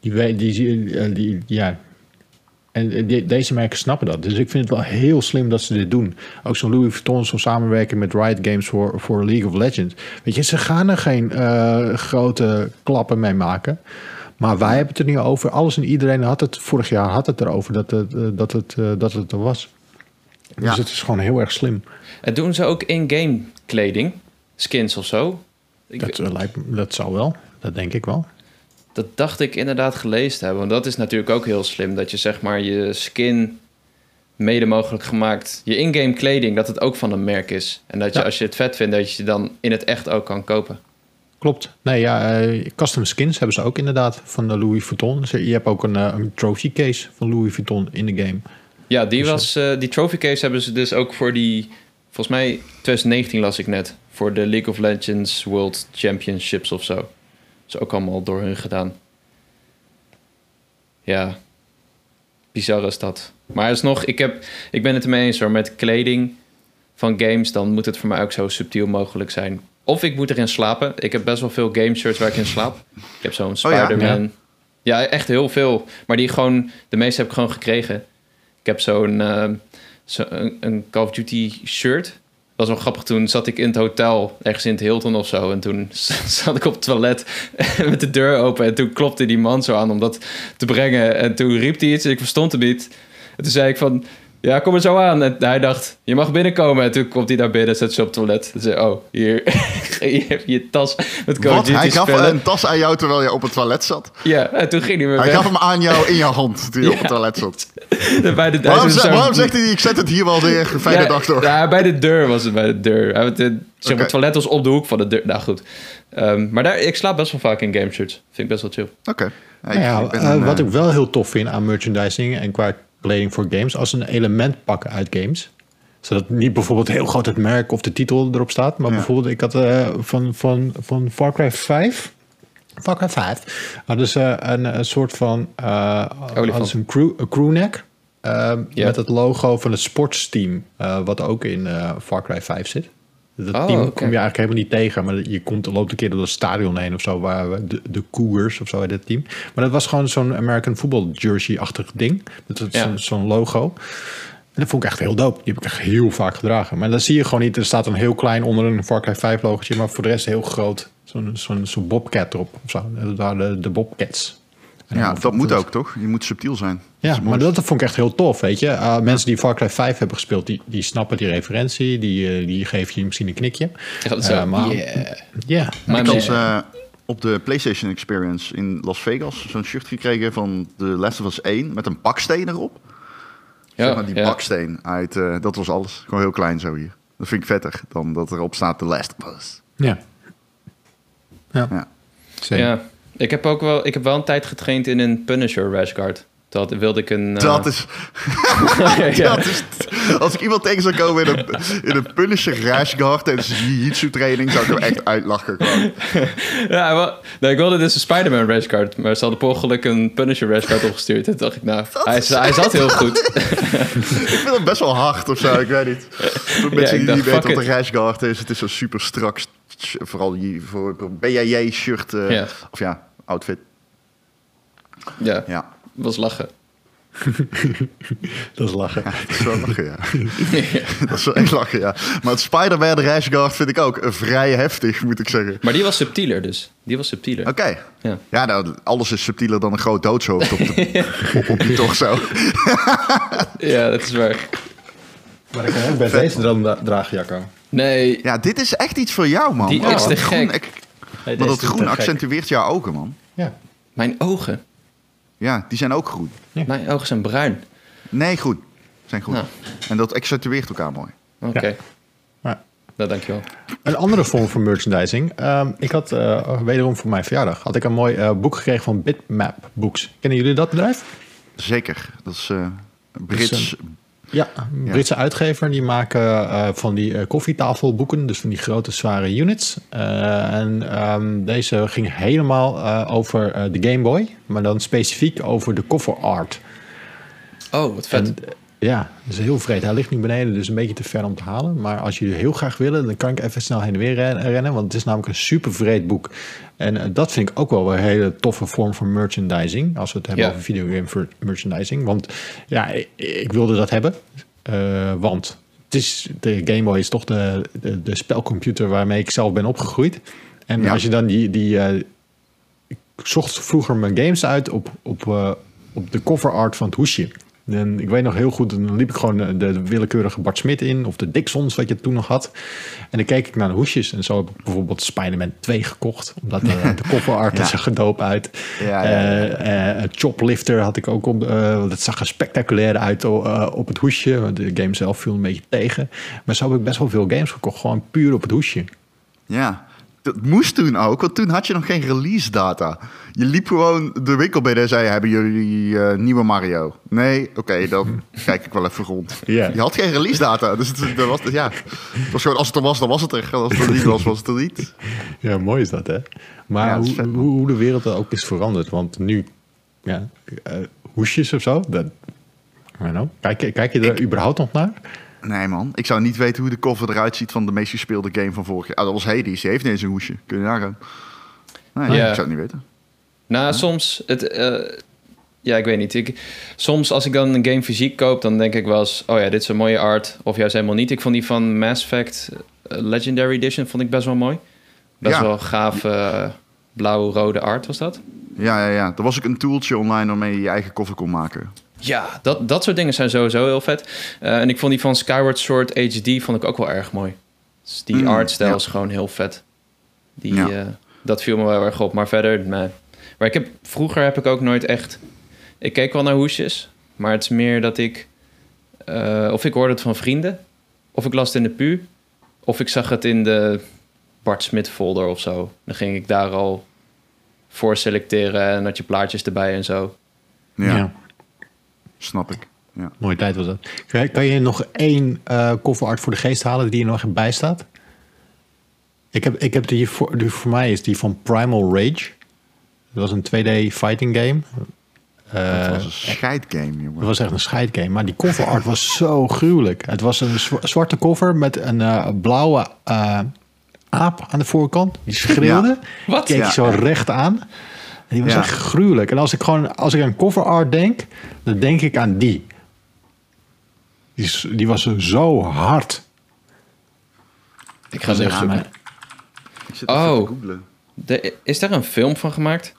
Die, die, die, die, ja. En die- deze merken snappen dat. Dus ik vind het wel heel slim dat ze dit doen. Ook zo'n Louis Vuitton, zo'n samenwerking met Riot Games voor, voor League of Legends. Weet je, ze gaan er geen eh, grote klappen mee maken. Maar wij hebben het er nu over. Alles en iedereen had het vorig jaar had het erover dat het, eh, dat het, eh, dat het er was. Dus Ja. het is gewoon heel erg slim. En doen ze ook in-game kleding? Skins of zo? Ik, Dat, eh, lijkt, dat zou wel. Dat denk ik wel. Dat dacht ik inderdaad gelezen te hebben. Want dat is natuurlijk ook heel slim. Dat je zeg maar je skin mede mogelijk gemaakt... je in-game kleding, dat het ook van een merk is. En dat je Ja. als je het vet vindt, dat je het dan in het echt ook kan kopen. Klopt. Nee, ja, eh, custom skins hebben ze ook inderdaad van de Louis Vuitton. Je hebt ook een, eh, een trophy case van Louis Vuitton in de game. Ja, die, Dus, was, eh, die trophy case hebben ze dus ook voor die... Volgens mij 2019 las ik net. Voor de League of Legends World Championships of zo. Dat is ook allemaal door hun gedaan. Ja, bizar is dat. Maar alsnog, ik, heb, ik ben het ermee eens hoor. Met kleding van games, dan moet het voor mij ook zo subtiel mogelijk zijn. Of ik moet erin slapen. Ik heb best wel veel game shirts waar ik in slaap. Ik heb zo'n Oh ja, Spider-Man. ja. echt heel veel. Maar die gewoon, de meeste heb ik gewoon gekregen. Ik heb zo'n eh, zo, een, een Call of Duty shirt. Dat was wel grappig. Toen zat ik in het hotel, ergens in het Hilton of zo. En toen zat ik op het toilet met de deur open. En toen klopte die man zo aan om dat te brengen. En toen riep hij iets en ik verstond hem niet. En toen zei ik van, ja, kom er zo aan. En hij dacht, je mag binnenkomen. En toen komt hij naar binnen, zet ze op het toilet. En zei, oh, hier, hier heb je je tas met Call of Wat? Duty Hij gaf spellen. een tas aan jou terwijl je op het toilet zat? Ja, en toen ging hij weer Hij weg. gaf hem aan jou in je hand toen je op het toilet zat. bij de, Waarom, ze- zegt hij, ik zet het hier wel weer, fijne ja, dag door. Ja, bij de deur was het bij de deur. Hij had, eh, zeg. Het toilet was op de hoek van de deur. Nou goed. Ehm, maar daar, ik slaap best wel vaak in game shirts. Vind ik best wel chill. Oké. Ja, ik- Nou ja, ik ben eh, wat eh, ik wel heel tof vind aan merchandising en qua kleding voor games, als een element pakken uit games. Zodat niet bijvoorbeeld heel groot het merk of de titel erop staat. Maar Ja. bijvoorbeeld, ik had eh, van, van, van Far Cry 5. Far Cry 5 hadden ze een, een soort van uh, hadden ze een, crew, een crewneck. Uh. Met het logo van het sportsteam. eh, wat ook in eh, Far Cry 5 zit. Dat Oh, team kom je eigenlijk helemaal niet tegen. Maar je komt, loopt een keer door het stadion heen of zo. Waar we de, de Cougars of zo heet het team. Maar dat was gewoon zo'n American football jersey-achtig ding. Dat is Ja. zo'n zo'n logo. En dat vond ik echt heel dope. Die heb ik echt heel vaak gedragen. Maar dat zie je gewoon niet. Er staat een heel klein onder een Far Cry 5 logotje. Maar voor de rest heel groot. Zo'n zo'n zo'n bobcat erop. Of zo. Dat waren de, de bobcats. Ja, dat moet van- ook, toch? Je moet subtiel zijn. ja, maar dat vond ik echt heel tof, weet je. Uh, mensen die Far Cry 5 hebben gespeeld, die, die snappen die referentie. Die, uh, die geven je misschien een knikje. Ja, dat zo. Uh, maar- yeah. Ja, Maar ik had eh, op de PlayStation Experience in Las Vegas zo'n shirt gekregen van The Last of Us 1 met een baksteen erop. Ja, zeg maar die ja. baksteen uit, eh, dat was alles. Gewoon heel klein zo hier. Dat vind ik vetter dan dat erop staat The Last of Us. ja. Ja, Ja. zeker. Ik heb ook wel, ik heb wel een tijd getraind in een Punisher rash guard. Dat wilde ik een... eh, Dat is, ja. dat is... Als ik iemand tegen zou komen in een, in een Punisher rash guard en jiu-jitsu training, zou ik hem echt uitlachen. Gewoon. Ja, wel, nee, ik wilde dus een Spider-Man rashcard, maar ze hadden per ongeluk een Punisher rashcard opgestuurd. En dacht ik, nou, hij, is- hij zat heel goed. Ik vind het best wel hard of zo, ik weet niet. Voor mensen die niet weten wat een rash guard is, het is zo super strak, vooral die- voor BJJ shirt, eh, Ja. of ja, outfit. ja, Ja, was lachen. Dat is lachen. dat is wel lachen, ja. dat is wel echt lachen, ja. Maar het Spider-Man rash guard vind ik ook vrij heftig, moet ik zeggen. Maar die was subtieler dus. Die was subtieler. Oké. Ja. Ja, nou, alles is subtieler dan een groot doodshoofd op de op, toch zo. Ja, dat is waar. Maar ik kan ook bij deze dan dra- dragen, Jacco. Nee, Ja, dit is echt iets voor jou, man. Die Oh, is te dat groen- gek. ik- Nee, Maar dat groen gek. accentueert jouw ogen, man. Ja. mijn ogen. Ja, die zijn ook groen. Mijn ogen zijn bruin. Nee, goed. Zijn goed. Nou. En dat accentueert elkaar mooi. Oké, Ja. Nou dankjewel. Een andere vorm van merchandising. Ehm, ik had uh, wederom voor mijn verjaardag had ik een mooi uh, boek gekregen van Bitmap Books. Kennen jullie dat bedrijf? Zeker. Dat is uh, Brits. Dus, ja, een Britse ja. uitgever. Die maken uh, van die koffietafelboeken, dus van die grote zware units. en um, deze ging helemaal over de Game Boy, maar dan specifiek over de cover art. Oh, wat vet. En, ja, dat is heel vreed. Hij ligt nu beneden, dus een beetje te ver om te halen. Maar als jullie heel graag willen, dan kan ik even snel heen en weer rennen. Want het is namelijk een super vreed boek. En uh, dat vind ik ook wel een hele toffe vorm van merchandising. Als we het hebben ja. over videogame merchandising. Want ja, ik, ik wilde dat hebben. Uh, want het is, de Game Boy is toch de, de, de spelcomputer waarmee ik zelf ben opgegroeid. En ja. als je dan die... die uh, ik zocht vroeger mijn games uit op, op, uh, op de cover art van het hoesje. En ik weet nog heel goed, dan liep ik gewoon de, de willekeurige Bart Smit in, of de Dixons, wat je toen nog had. En dan keek ik naar de hoesjes. En zo heb ik bijvoorbeeld Spider-Man 2 gekocht, omdat de, de cover art ja. zag er uit. Ja, ja, ja. Uh, uh, Choplifter had ik ook op, uh, dat zag er spectaculair uit op het hoesje. De game zelf viel een beetje tegen. Maar zo heb ik best wel veel games gekocht, gewoon puur op het hoesje. Ja, dat moest toen ook, want toen had je nog geen release data. Je liep gewoon de winkel binnen en zei: Hebben jullie uh, nieuwe Mario? Nee, oké, okay, dan kijk ik wel even rond. Yeah. Je had geen release data. Dus het, dat was, ja, het was gewoon: als het er was, dan was het er. Als het er niet was, was het er niet. Ja, mooi is dat, hè? Maar ja, hoe, hoe, hoe, de wereld ook is veranderd. Want nu, ja, uh, hoesjes of zo, dat, know, kijk, kijk je er ik, überhaupt nog naar? Nee man, ik zou niet weten hoe de cover eruit ziet van de meest gespeelde game van vorig jaar. Ah, dat was Hades, die heeft niet eens een hoesje. Kun je nagaan. Nee, ja. ik zou het niet weten. Nou, ja. soms, het, uh, ja, ik weet niet. Ik, soms als ik dan een game fysiek koop, dan denk ik wel eens, oh ja, dit is een mooie art. Of juist helemaal niet. Ik vond die van Mass Effect uh, Legendary Edition vond ik best wel mooi. Best ja. wel gaaf uh, blauw-rode art was dat. Ja, ja, ja. Er was ook een tooltje online waarmee je je eigen cover kon maken. Ja, dat, dat soort dingen zijn sowieso heel vet. Uh, en ik vond die van Skyward Sword HD vond ik ook wel erg mooi. Dus die mm, artstijl ja. is gewoon heel vet. Die, ja. uh, dat viel me wel erg op. Maar verder, nee. Maar ik heb, vroeger heb ik ook nooit echt... Ik keek wel naar hoesjes. Maar het is meer dat ik... Uh, of ik hoorde het van vrienden. Of ik las het in de pu. Of ik zag het in de Bart Smit folder of zo. Dan ging ik daar al voor selecteren. En had je plaatjes erbij en zo. ja. ja. Snap ik. Ja. Mooie tijd was dat. Kan, je nog één uh, cover art voor de geest halen die er nog bij staat? Ik heb, ik heb die, voor, die voor mij is die van Primal Rage. Dat was een 2D fighting game. Uh, dat was een scheidgame, jongen. Dat was echt een scheidgame. Maar die cover art was zo gruwelijk. Het was een zwarte cover met een uh, blauwe uh, aap aan de voorkant. Die schreeuwde. Ja. Wat? Keek ja. zo recht aan. En die was ja. echt gruwelijk. En als ik gewoon als ik aan cover art denk, dan denk ik aan die. Die, die was zo hard. Ik ga het even Ik zit oh, de, is daar een film van gemaakt?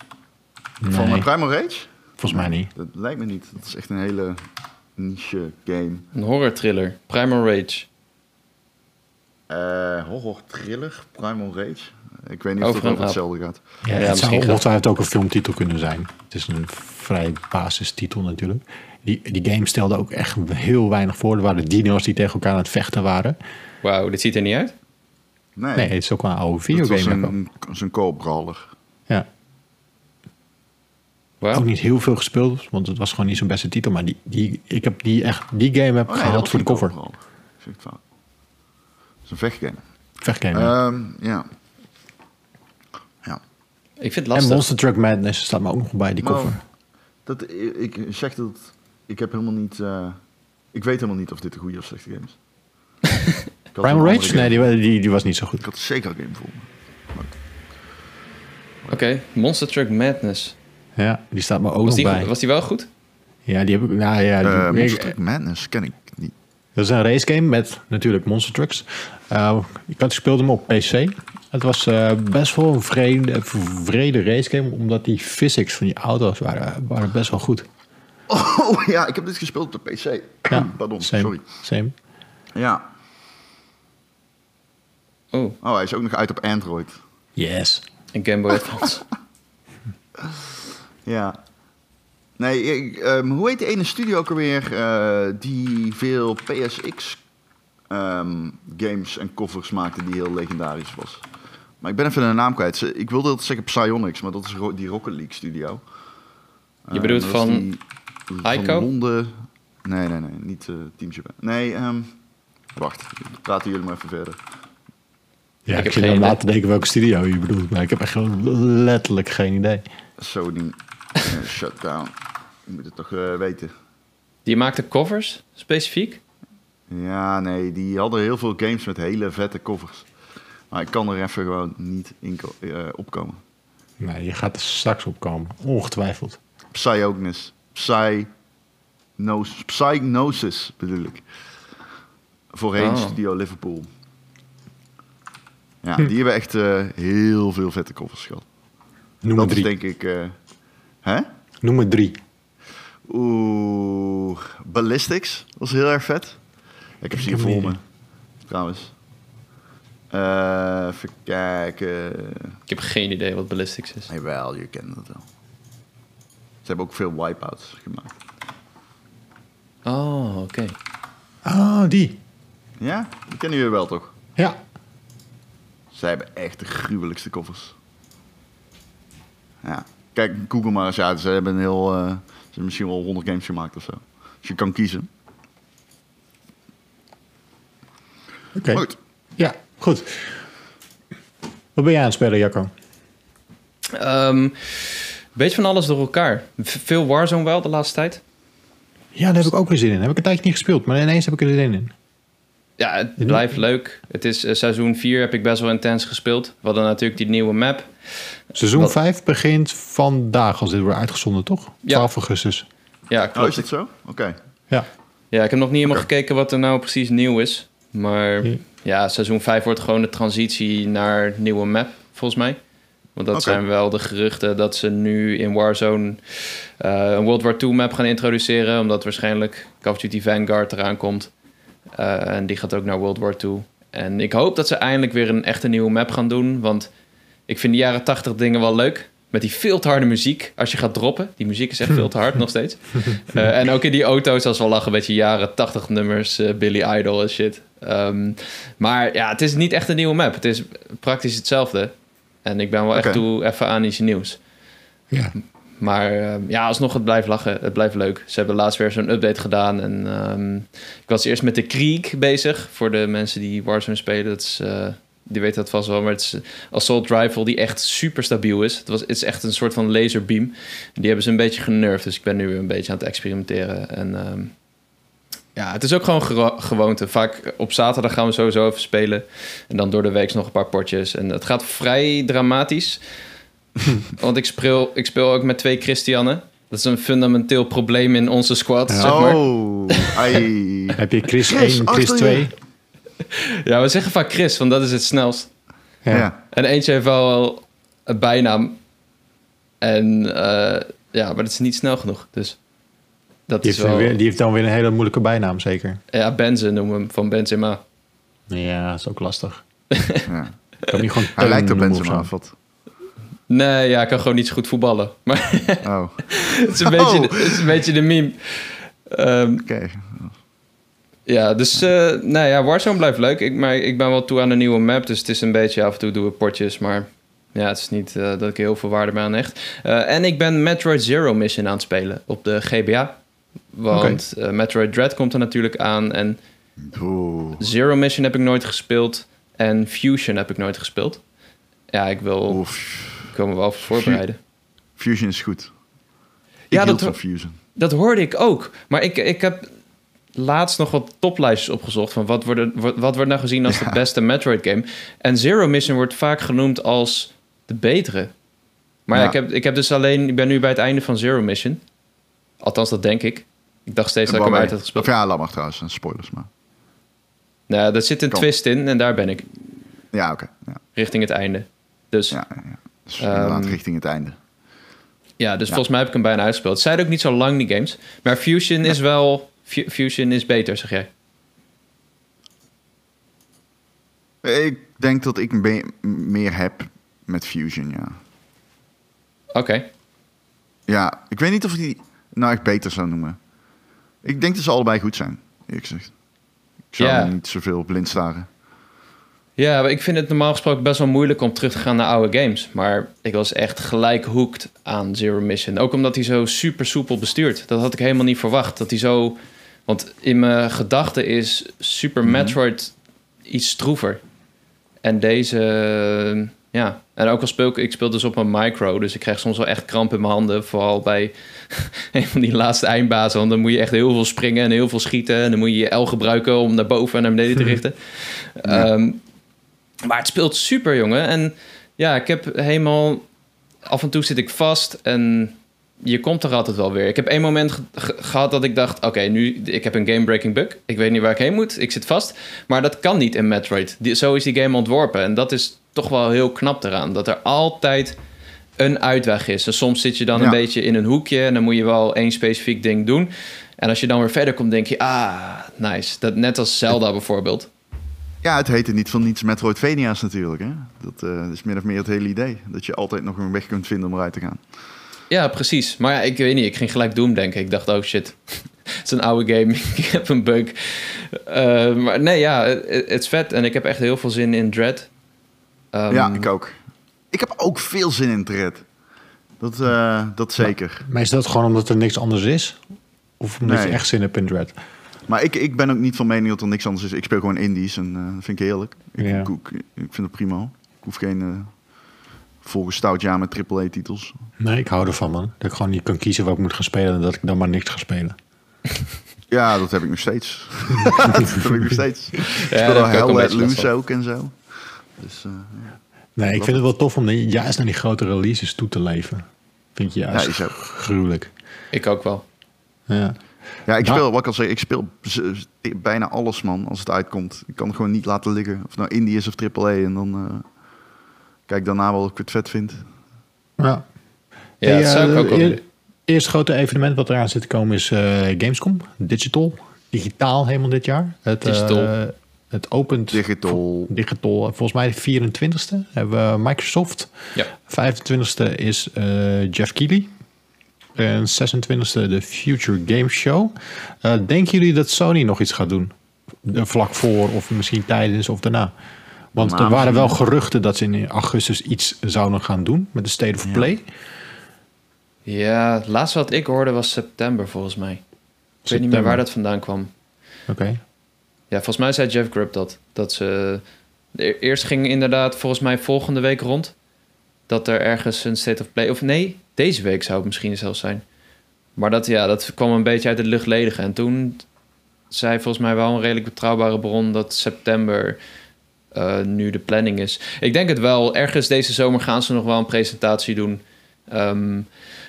Nee. Van uh, Primal Rage? Volgens mij niet. Dat lijkt me niet. Dat is echt een hele niche game. Een horror thriller. Primal Rage. Uh, horror thriller. Primal Rage. Ik weet niet of het over hetzelfde gaat. Ja, ja het zou ongetwijfeld ook een filmtitel kunnen zijn. Het is een vrij basistitel natuurlijk. Die, die game stelde ook echt heel weinig voor. Er waren dino's die tegen elkaar aan het vechten waren. Wauw, dit ziet er niet uit? Nee, nee het is ook wel een oude videogame. Het is een, een Ook niet heel veel gespeeld, want het was gewoon niet zijn beste titel. Maar die, die, ik heb die echt, die game heb ik Oh, gehaald dat voor de cover. Het is een vechtgame. Vechtgame. ja. Ehm, ja. Ja. Ik vind het en lastig. Monster Truck Madness staat me ook nog bij, die Maar- cover. Dat, ik zeg dat... Ik heb helemaal niet... eh, ik weet helemaal niet of dit een goede of slechte game is. Primal Rage? Nee, die, die, die was niet zo goed. Ik had zeker een game voor me. Oké, Monster Truck Madness. Ja, die staat me ook Was nog die, bij. was die wel goed? Ja, die heb ik. Nou ja, die- Eh ik- Monster Truck Madness ken ik niet. dat is een race game met natuurlijk monster trucks. Eh, ik had speelde hem op PC. Het was eh, best wel een vrede, vrede race game, omdat die physics van die auto's waren, waren best wel goed. Oh ja, ik heb dit gespeeld op de PC. Ja, Pardon, same, sorry. Same. Ja. Oh, Oh, hij is ook nog uit op Android. Yes. een Game Boy Advance. Ja. Nee, ik, ehm, hoe heet die ene studio ook alweer eh, die veel PSX ehm, games en covers maakte die heel legendarisch was? Maar ik ben even de naam kwijt. Ze- Ik wilde dat zeggen Psyonix, maar dat is ro- die Rocket League studio. Je bedoelt Eh, is van die- Ico? Van Londen. Nee, nee, nee. Niet eh Team Japan. Nee, ehm, wacht. Praten jullie maar even verder. Ja, Ik ik, heb zit geen na idee. te denken welke studio je bedoelt, maar ik heb echt gewoon letterlijk geen idee. Sony Shutdown. Je moet het toch eh, weten. Die maakte covers, specifiek? Ja, nee, die hadden heel veel games met hele vette covers. Maar ik kan er even gewoon niet in eh, opkomen. Nee, je gaat er straks op komen, ongetwijfeld. Psyognis. Psy... Psygnosis, Psygnosis bedoel ik. Voorheen Oh. Studio Liverpool. Ja, Hm. die hebben echt eh, heel veel vette covers gehad. Noem dat is drie. denk ik... eh, hè? Noem maar drie. Oeh, Ballistics was heel erg vet. Ik heb ze hier voor me, trouwens. Eh, even kijken. Ik heb geen idee wat Ballistics is. Jawel, je kent het wel. Ze hebben ook veel wipeouts gemaakt. Oh, oké. Ah, die. Ja, die kennen jullie wel toch? Ja. Zij hebben echt de gruwelijkste koffers. Ja, kijk, Google maar eens uit. Ze hebben een heel, eh, ze hebben misschien wel 100 games gemaakt of zo. Dus je kan kiezen. Oké. Goed. Ja, goed. Wat ben jij aan het spelen, Jacco? Ehm beetje van alles door elkaar. Veel Warzone wel de laatste tijd. Ja, daar heb ik ook weer zin in. Heb ik een tijdje niet gespeeld, maar ineens heb ik er zin in. Ja, het blijft leuk. Het is eh, seizoen 4 heb ik best wel intens gespeeld. We hadden natuurlijk die nieuwe map. Seizoen Wat- 5 begint vandaag, als dit wordt uitgezonden, toch? Ja. 12 augustus. Ja, Oh, klopt. is het zo? Oké. Ja. Ja, ik heb nog niet helemaal gekeken wat er nou precies nieuw is. Maar Ja. ja, seizoen 5 wordt gewoon de transitie naar nieuwe map, volgens mij. Want dat zijn wel de geruchten dat ze nu in Warzone eh, een World War II map gaan introduceren. Omdat waarschijnlijk Call of Duty Vanguard eraan komt. Eh, en die gaat ook naar World War II. En ik hoop dat ze eindelijk weer een echte nieuwe map gaan doen. Want ik vind die jaren 80 dingen wel leuk. Met die veel te harde muziek als je gaat droppen. Die muziek is echt veel te hard nog steeds. Eh, en ook in die auto's, als we lachen, een beetje jaren 80 nummers, eh, Billy Idol en shit. Ehm, maar ja, het is niet echt een nieuwe map. Het is praktisch hetzelfde. En ik ben wel echt toe even aan iets nieuws. Ja. Maar ehm, ja, alsnog, het blijft lachen. Het blijft leuk. Ze hebben laatst weer zo'n update gedaan. En ehm, ik was eerst met de Krieg bezig. Voor de mensen die Warzone spelen. Dat is, eh, die weten dat vast wel. Maar het is een assault rifle die echt super stabiel is. Het, was, het is echt een soort van laserbeam. Die hebben ze een beetje genervd. Dus ik ben nu een beetje aan het experimenteren. En ehm, ja, het is ook gewoon gewoonte. Vaak op zaterdag gaan we sowieso even spelen. En dan door de week nog een paar potjes. En het gaat vrij dramatisch. Want ik speel, ik speel ook met twee Christianen. Dat is een fundamenteel probleem in onze squad, Ja. zeg maar. Oh, ai. Heb je Chris, Chris, 1, Chris achter 2? je. Ja, we zeggen vaak Chris, want dat is het snelst. Ja. Ja. En eentje heeft wel een bijnaam. En eh, ja, maar dat is niet snel genoeg. Dus dat Die, is heeft wel... weer, die heeft dan weer een hele moeilijke bijnaam, zeker. Ja, Benze noemen we hem, van Benzema. Ja, dat is ook lastig. Ja. Ik kan niet gewoon Hij lijkt op Benzema wat? Nee, ja, ik kan gewoon niet zo goed voetballen. Maar Oh, het is een, beetje, Oh. het is een beetje de meme. Ehm, oké. Ja, dus eh nou ja, Warzone blijft leuk. Ik, maar ik ben wel toe aan een nieuwe map. Dus het is een beetje af en toe doen we potjes. Maar Ja, het is niet eh, dat ik heel veel waarde mee aan hecht. Eh, en ik ben Metroid Zero Mission aan het spelen op de GBA. Want Metroid Dread komt er natuurlijk aan. En Oeh. Zero Mission heb ik nooit gespeeld. En Fusion heb ik nooit gespeeld. Ja, ik wil Oef. Wil me wel voorbereiden. Fusion is goed. Ik Ja, dat- van Fusion. Dat hoorde ik ook. Maar ik, ik heb laatst nog wat toplijstjes opgezocht... van wat wordt, wat, wat wordt nou gezien als de beste Metroid-game. En Zero Mission wordt vaak genoemd als de betere. Maar ja, Ja. ik, heb, ik heb dus alleen... Ik ben nu bij het einde van Zero Mission. Althans, dat denk ik. Ik dacht steeds dat ik hem uit had Of gespeeld. ja, laat maar trouwens, en spoilers maar. Nou, daar zit een twist in en daar ben ik. Ja, oké. Ja, Richting het einde. Dus ja, ja. Dus richting het einde. dus volgens mij heb ik hem bijna uitgespeeld. Het zijn ook niet zo lang, die games. Maar Fusion is wel... Fu- Fusion is beter, zeg jij. Ik denk dat ik me- meer heb met Fusion, ja. Oké. Ja, ik weet niet of ik die nou echt beter zou noemen. Ik denk dat ze allebei goed zijn, eerlijk gezegd. Ik zou Ja. niet zoveel blind staren. Ja, maar ik vind het normaal gesproken best wel moeilijk om terug te gaan naar oude games. Maar ik was echt gelijk hooked aan Zero Mission. Ook omdat hij zo super soepel bestuurt. Dat had ik helemaal niet verwacht. Dat hij zo... Want in mijn gedachten is Super Mhm. Metroid iets stroever. En deze... Ja, en ook al speel ik... Ik speel dus op mijn micro, dus ik krijg soms wel echt kramp in mijn handen. Vooral bij een van die laatste eindbazen. Want dan moet je echt heel veel springen en heel veel schieten. En dan moet je je L gebruiken om naar boven en naar beneden te richten. Ja. Ehm, maar het speelt super, jongen. En ja, ik heb helemaal... Af en toe zit ik vast en je komt er altijd wel weer. Ik heb één moment ge- ge- gehad dat ik dacht... Oké, nu, ik heb een game-breaking bug. Ik weet niet waar ik heen moet. Ik zit vast. Maar dat kan niet in Metroid. Die, zo is die game ontworpen. En dat is toch wel heel knap eraan. Dat er altijd een uitweg is. En soms zit je dan Ja. een beetje in een hoekje... en dan moet je wel één specifiek ding doen. En als je dan weer verder komt, denk je... Ah, nice. Dat, net als Zelda bijvoorbeeld. Ja, het heette niet van niets Metroidvania's natuurlijk. Hè? Dat eh, is min of meer het hele idee. Dat je altijd nog een weg kunt vinden om eruit te gaan. Ja, precies. Maar ja, ik weet niet. Ik ging gelijk Doom denken. Ik dacht, oh shit. het is een oude game. ik heb een bug. Eh, maar nee, ja, het is vet. En ik heb echt heel veel zin in Dread. Ehm, ja, ik ook. Ik heb ook veel zin in Dread. Dat, eh, dat zeker. Maar is dat gewoon omdat er niks anders is? Of omdat Nee. je echt zin hebt in Dread? Maar ik, ik ben ook niet van mening dat er niks anders is. Ik speel gewoon indies en eh, dat vind ik heerlijk. Ik, Ja. ik, ik, ik vind het prima. Ik hoef geen uh, volgestout jaar met AAA-titels. Nee, ik hou ervan, man. Dat ik gewoon niet kan kiezen wat ik moet gaan spelen... en dat ik dan maar niks ga spelen. Ja, dat heb ik nog steeds. dat heb ik nog steeds. Ik daar speel heb al ik een Let Loose ook en zo. Dus eh, Nee, ik vind het wel tof om de- juist naar die grote releases toe te leven. Vind je juist Ja, is ook. gruwelijk. Ik ook wel. Ja. Ja, ik speel, wat ik al zei, ik speel bijna alles, man, als het uitkomt. Ik kan het gewoon niet laten liggen. Of het nou indie is of AAA. En dan eh, kijk daarna wel of ik het vet vind. Ja. Ja, Hey, dat zou ik eh, ook wel eer- willen. Eerste grote evenement wat eraan zit te komen is eh, Gamescom. Digital. Digitaal helemaal dit jaar. Het, Digital. eh, het opent... Digital. Digital. Volgens mij de 24e hebben we Microsoft. Ja. 25e is eh, Jeff Keighley. En 26e de Future Game Show. Eh, denken jullie dat Sony nog iets gaat doen? Vlak voor of misschien tijdens of daarna? Want Nou, er waren wel geruchten dat ze in augustus iets zouden gaan doen met de State of Ja. Play. Ja, het laatste wat ik hoorde was september volgens mij. Ik weet niet meer waar dat vandaan kwam. Oké. Ja, volgens mij zei Jeff Grubb dat. Dat ze... e- Eerst ging inderdaad volgens mij volgende week rond. Dat er ergens een State of Play... Of nee, deze week zou het misschien zelfs zijn. Maar dat, ja, dat kwam een beetje uit het luchtledige. En toen zei volgens mij wel een redelijk betrouwbare bron... dat september eh, nu de planning is. Ik denk het wel. Ergens deze zomer gaan ze nog wel een presentatie doen. Ehm,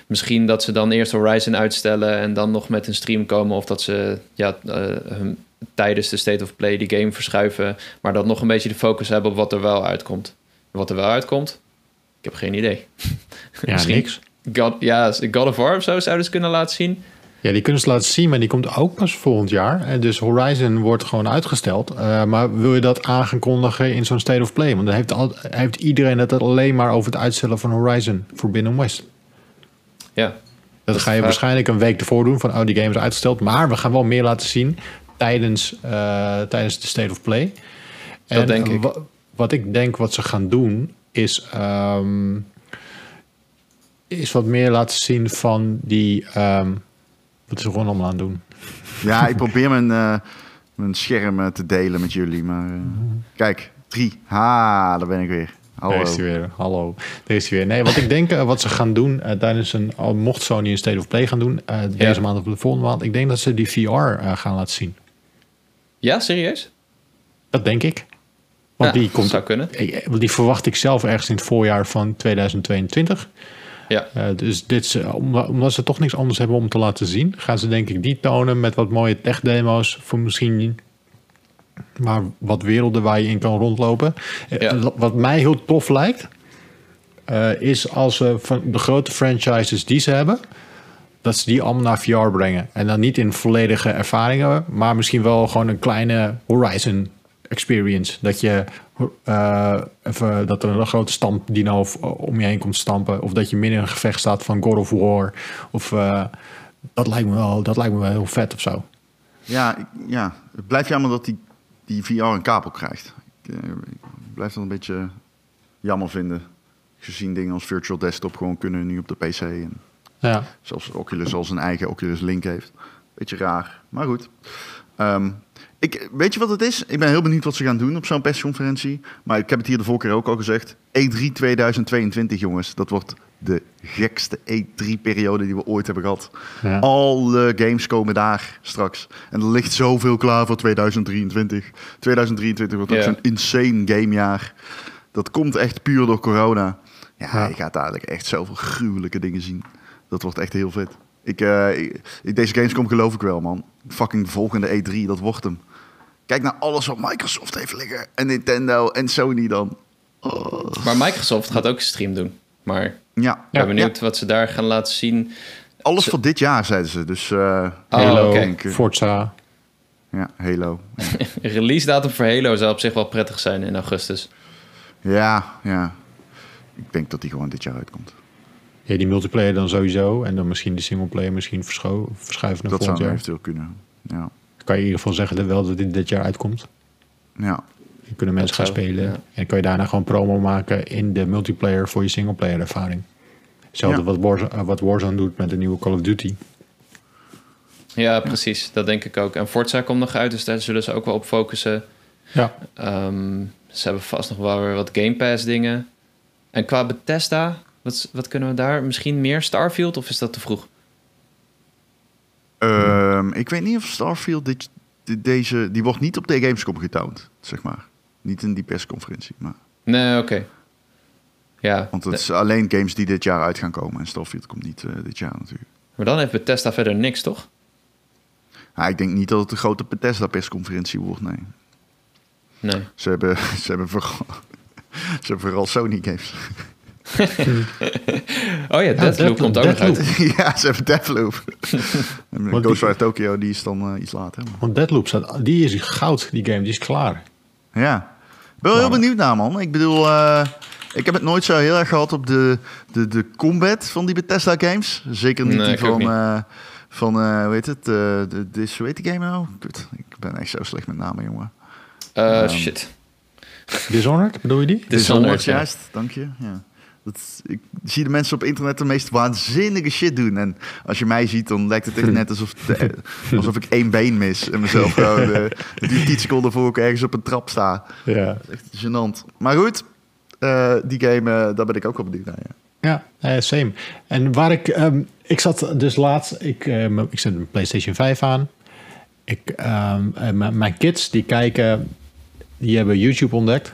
misschien dat ze dan eerst Horizon uitstellen... en dan nog met een stream komen. Of dat ze ja, eh, hun tijdens de State of Play die game verschuiven. Maar dat nog een beetje de focus hebben op wat er wel uitkomt. Wat er wel uitkomt, ik heb geen idee. Ja, Misschien- niks. God, ja, God of War of zo zouden ze kunnen laten zien. Ja, die kunnen ze laten zien, maar die komt ook pas volgend jaar. En dus Horizon wordt gewoon uitgesteld. Eh, maar wil je dat aan gaan kondigen in zo'n State of Play? Want dan heeft, al, heeft iedereen het alleen maar over het uitstellen van Horizon Forbidden West. Ja, Dat ga je waarschijnlijk een week ervoor doen van oh, die game is uitgesteld. Maar we gaan wel meer laten zien tijdens, eh, tijdens de State of Play. Dat denk ik. wa- wat ik denk wat ze gaan doen, is, ehm, is wat meer laten zien van die... ehm, wat is Ron allemaal aan het doen? Ja, ik probeer mijn, eh, mijn scherm eh, te delen met jullie. Maar eh, kijk, drie. Ha, daar ben ik weer. Hallo. Daar is hij weer. Hallo. Daar is hij weer. Nee, wat ik denk wat ze gaan doen tijdens een... Al mocht Sony een State of Play gaan doen, eh, deze Ja. maand of de volgende maand. Ik denk dat ze die VR eh, gaan laten zien. Ja, serieus? Dat denk ik. Want Ja, die komt... Zou kunnen. Die verwacht ik zelf ergens in het voorjaar van 2022. Ja. Eh, dus dit is, omdat, ze toch niks anders hebben om te laten zien, gaan ze denk ik die tonen met wat mooie tech-demo's voor misschien maar wat werelden waar je in kan rondlopen. Eh, Ja. Wat mij heel tof lijkt, eh, is als ze van de grote franchises die ze hebben, dat ze die allemaal naar VR brengen. En dan niet in volledige ervaringen, maar misschien wel gewoon een kleine Horizon experience. Dat je eh, even, dat er een grote stampdino of- om je heen komt stampen. Of dat je midden in een gevecht staat van God of War. Of eh, dat, lijkt me wel, dat lijkt me wel heel vet of zo. Ja, ik- ja, het blijft jammer dat die, die VR een kabel krijgt. Ik, eh, ik blijf dat een beetje jammer vinden. Gezien dingen als Virtual Desktop gewoon kunnen nu op de PC. En Ja, zelfs Oculus al zijn eigen Oculus Link heeft. Beetje raar, maar goed. Ehm, ik, weet je wat het is? Ik ben heel benieuwd wat ze gaan doen op zo'n persconferentie. Maar ik heb het hier de vorige keer ook al gezegd. E3 2022, jongens. Dat wordt de gekste E3-periode die we ooit hebben gehad. Ja. Alle games komen daar straks. En er ligt zoveel klaar voor 2023. 2023 wordt ook Ja. zo'n insane gamejaar. Dat komt echt puur door corona. Ja, Ja. je gaat dadelijk echt zoveel gruwelijke dingen zien. Dat wordt echt heel vet. Ik, eh, ik- deze Gamescom geloof ik wel, man. Fucking de volgende E3, dat wordt hem. Kijk naar alles wat Microsoft heeft liggen. En Nintendo en Sony dan. Oh. Maar Microsoft gaat ook een stream doen. Maar ik Ja, ben benieuwd wat ze daar gaan laten zien. alles voor dit jaar, zeiden ze. Dus eh, Oh, Halo, eh, Forza. ja, Halo. Release datum voor Halo zou op zich wel prettig zijn in augustus. Ja, ja. Ik denk dat die gewoon dit jaar uitkomt. Ja, die multiplayer dan sowieso. En dan misschien de singleplayer misschien verscho- verschuiven naar Dat zou volgend jaar. eventueel kunnen. Ja, Kan je in ieder geval zeggen dat wel dat dit dit jaar uitkomt. ja. Dan kunnen mensen Dat gaan zou- spelen. ja. En kan je daarna gewoon promo maken in de multiplayer voor je singleplayer ervaring. Hetzelfde Ja. wat, Warzone, eh, wat Warzone doet met de nieuwe Call of Duty. Ja, precies. Dat denk ik ook. En Forza komt nog uit, dus daar zullen ze ook wel op focussen. Ja. Ehm, ze hebben vast nog wel weer wat Game Pass dingen. En qua Bethesda, wat, wat kunnen we daar? Misschien meer Starfield of is dat te vroeg? Ehm, ik weet niet of Starfield dit, dit- deze... Die wordt niet op de Gamescom getoond, zeg maar. Niet in die persconferentie. Maar, Nee, oké. Ja, want het is alleen games die dit jaar uit gaan komen. En Starfield komt niet eh, dit jaar natuurlijk. maar dan heeft Bethesda verder niks, toch? Ja, ik denk niet dat het een grote Bethesda persconferentie wordt, nee. Nee. Ze hebben, ze hebben, vooral, ze hebben vooral Sony games. Oh ja, Deathloop Deathloop- komt ook nog uit. ja, ze hebben Deathloop. en Ghostwire die- Tokyo, die is dan eh, iets later. maar- Want Deadloop staat, die is goud, die game, die is klaar. Ja. Ik ben wel heel benieuwd naar, man. Ik bedoel, eh, ik heb het nooit zo heel erg gehad op de, de, de combat van die Bethesda games. Zeker niet Nee, die van, niet. eh, van eh, hoe heet het, eh, de, die game nou? Kut, ik ben echt zo slecht met namen, jongen. Eh, Ehm, shit. Dishonored, bedoel je die? Dishonored, ja. juist. Dank je. Ja. Dat, ik zie de mensen op internet de meest waanzinnige shit doen. En als je mij ziet, dan lijkt het echt net alsof, de- alsof ik één been mis. En mezelf gewoon uh, die 10 seconden voor ik ergens op een trap sta. Ja. Echt gênant. Maar goed, eh, die game, eh, daar ben ik ook wel benieuwd naar. Ja. Ja, eh, same. En waar ik, ehm, ik zat dus laatst, ik, ik zet een PlayStation 5 aan. Ik, ehm, eh, mijn kids die kijken, die hebben YouTube ontdekt.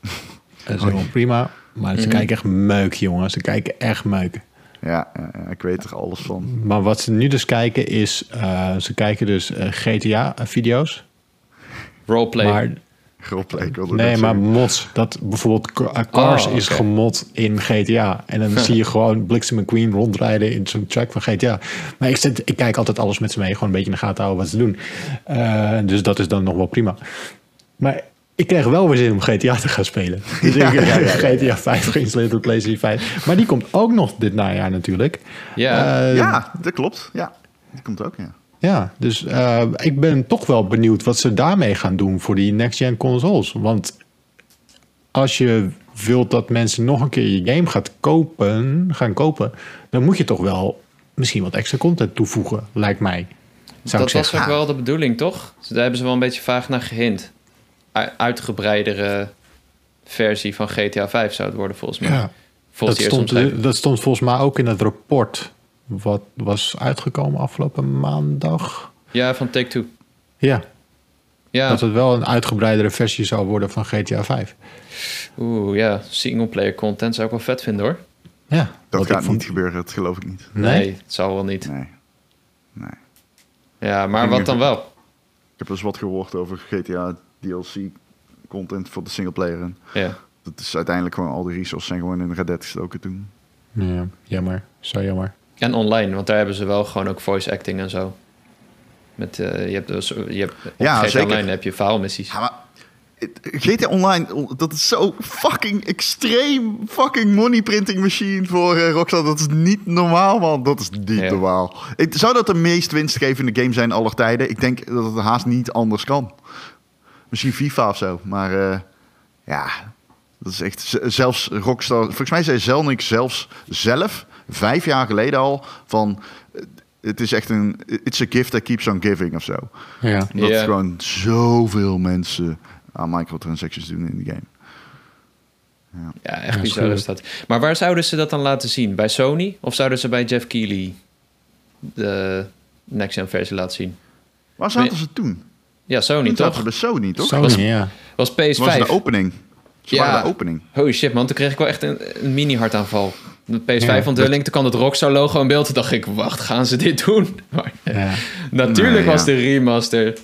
Dat is helemaal prima. Maar ze Mhm. kijken echt meuk, jongen. Ze kijken echt meuk. Ja, ik weet er alles van. Maar wat ze nu dus kijken is, eh, ze kijken dus GTA-video's. Roleplay. Maar Roleplay, ik wilde Nee, maar zeggen. mods. Dat bijvoorbeeld Ca- Cars Oh, is gemod in GTA. En dan zie je gewoon Bliksem McQueen rondrijden in zo'n track van GTA. Maar ik, zit, ik kijk altijd alles met ze mee. Gewoon een beetje in de gaten houden wat ze doen. Eh, dus dat is dan nog wel prima. Maar ik kreeg wel weer zin om GTA te gaan spelen. Dus Ja, ik ja, ja, ja. GTA 5 geïnstalleerd op PlayStation 5. Maar die komt ook nog dit najaar natuurlijk. Ja. Eh, Ja, dat klopt. Ja, die komt ook, ja. ja, dus eh, ik ben toch wel benieuwd wat ze daarmee gaan doen voor die next-gen consoles. Want als je wilt dat mensen nog een keer je game gaat kopen, gaan kopen, dan moet je toch wel misschien wat extra content toevoegen, lijkt mij. Zou dat ik was ook wel de bedoeling, toch? Dus daar hebben ze wel een beetje vaag naar gehint. Uitgebreidere versie van GTA 5 zou het worden, volgens mij. Ja, volgens dat stond, dat stond volgens mij ook in het rapport wat was uitgekomen afgelopen maandag. Ja, van Take-Two. Ja, Ja, dat het wel een uitgebreidere versie zou worden van GTA 5. oeh, ja. Singleplayer content zou ik wel vet vinden, hoor. Ja, Dat gaat vond- niet gebeuren, dat geloof ik niet. Nee? het zal wel niet. Nee. nee. Ja, maar wat dan wel? Ik heb eens wat gehoord over GTA DLC content voor de singleplayer. En Ja. dat is uiteindelijk gewoon al die resources zijn gewoon in Red Dead gestoken toen. Ja, jammer. Zo jammer. En online, want daar hebben ze wel gewoon ook voice acting en zo. Met, eh, je hebt dus, je hebt, op Ja, GTA zeker. Online heb je verhaalmissies. Ja, maar het- GTA Online, dat is zo fucking extreem fucking money printing machine voor eh, Rockstar. Dat is niet normaal, man. Dat is niet Ja. normaal. Ik, zou dat de meest winstgevende game zijn aller tijden? Ik denk dat het haast niet anders kan. Misschien FIFA of zo, maar eh, ja, dat is echt... Zelfs Rockstar, volgens mij zei Zelnick zelfs zelf, vijf jaar geleden al, van... eh, Het is echt een... It's a gift that keeps on giving of zo. Ja. Omdat Ja. gewoon zoveel mensen aan microtransactions doen in de game. Ja, echt Ja, bizar is is dat. Maar waar zouden ze dat dan laten zien? Bij Sony? Of zouden ze bij Jeff Keighley de next gen versie laten zien? Waar zaten ze toen? Ja, Sony toch? bij Sony, toch? Sony, was, ja. Was was PS5. de opening. Ze Ja. waren de opening. Holy shit man, toen kreeg ik wel echt een, een mini hartaanval. De Ja, PS5-onthulling, toen kwam het Rockstar logo in beeld. Toen dacht ik, wacht, gaan ze dit doen? Maar, ja. natuurlijk Nee, was ja. de remaster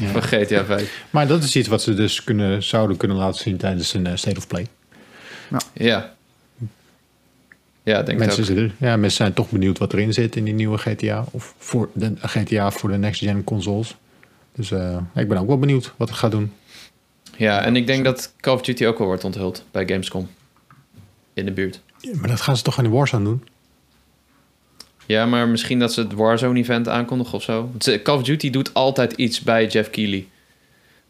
Ja. van GTA 5. Maar dat is iets wat ze dus kunnen, zouden kunnen laten zien tijdens een eh, State of Play. Ja. Ja, denk ik Mensen, ook. zitten- ja, mensen zijn toch benieuwd wat erin zit in die nieuwe GTA. Of voor de GTA voor de next-gen consoles. Dus eh, ik ben ook wel benieuwd wat het gaat doen. Ja, en ik denk dat Call of Duty ook wel wordt onthuld bij Gamescom. In de buurt. Ja, maar dat gaan ze toch aan de Warzone doen? Ja, maar misschien dat ze het Warzone-event aankondigen of zo. Call of Duty doet altijd iets bij Jeff Keighley.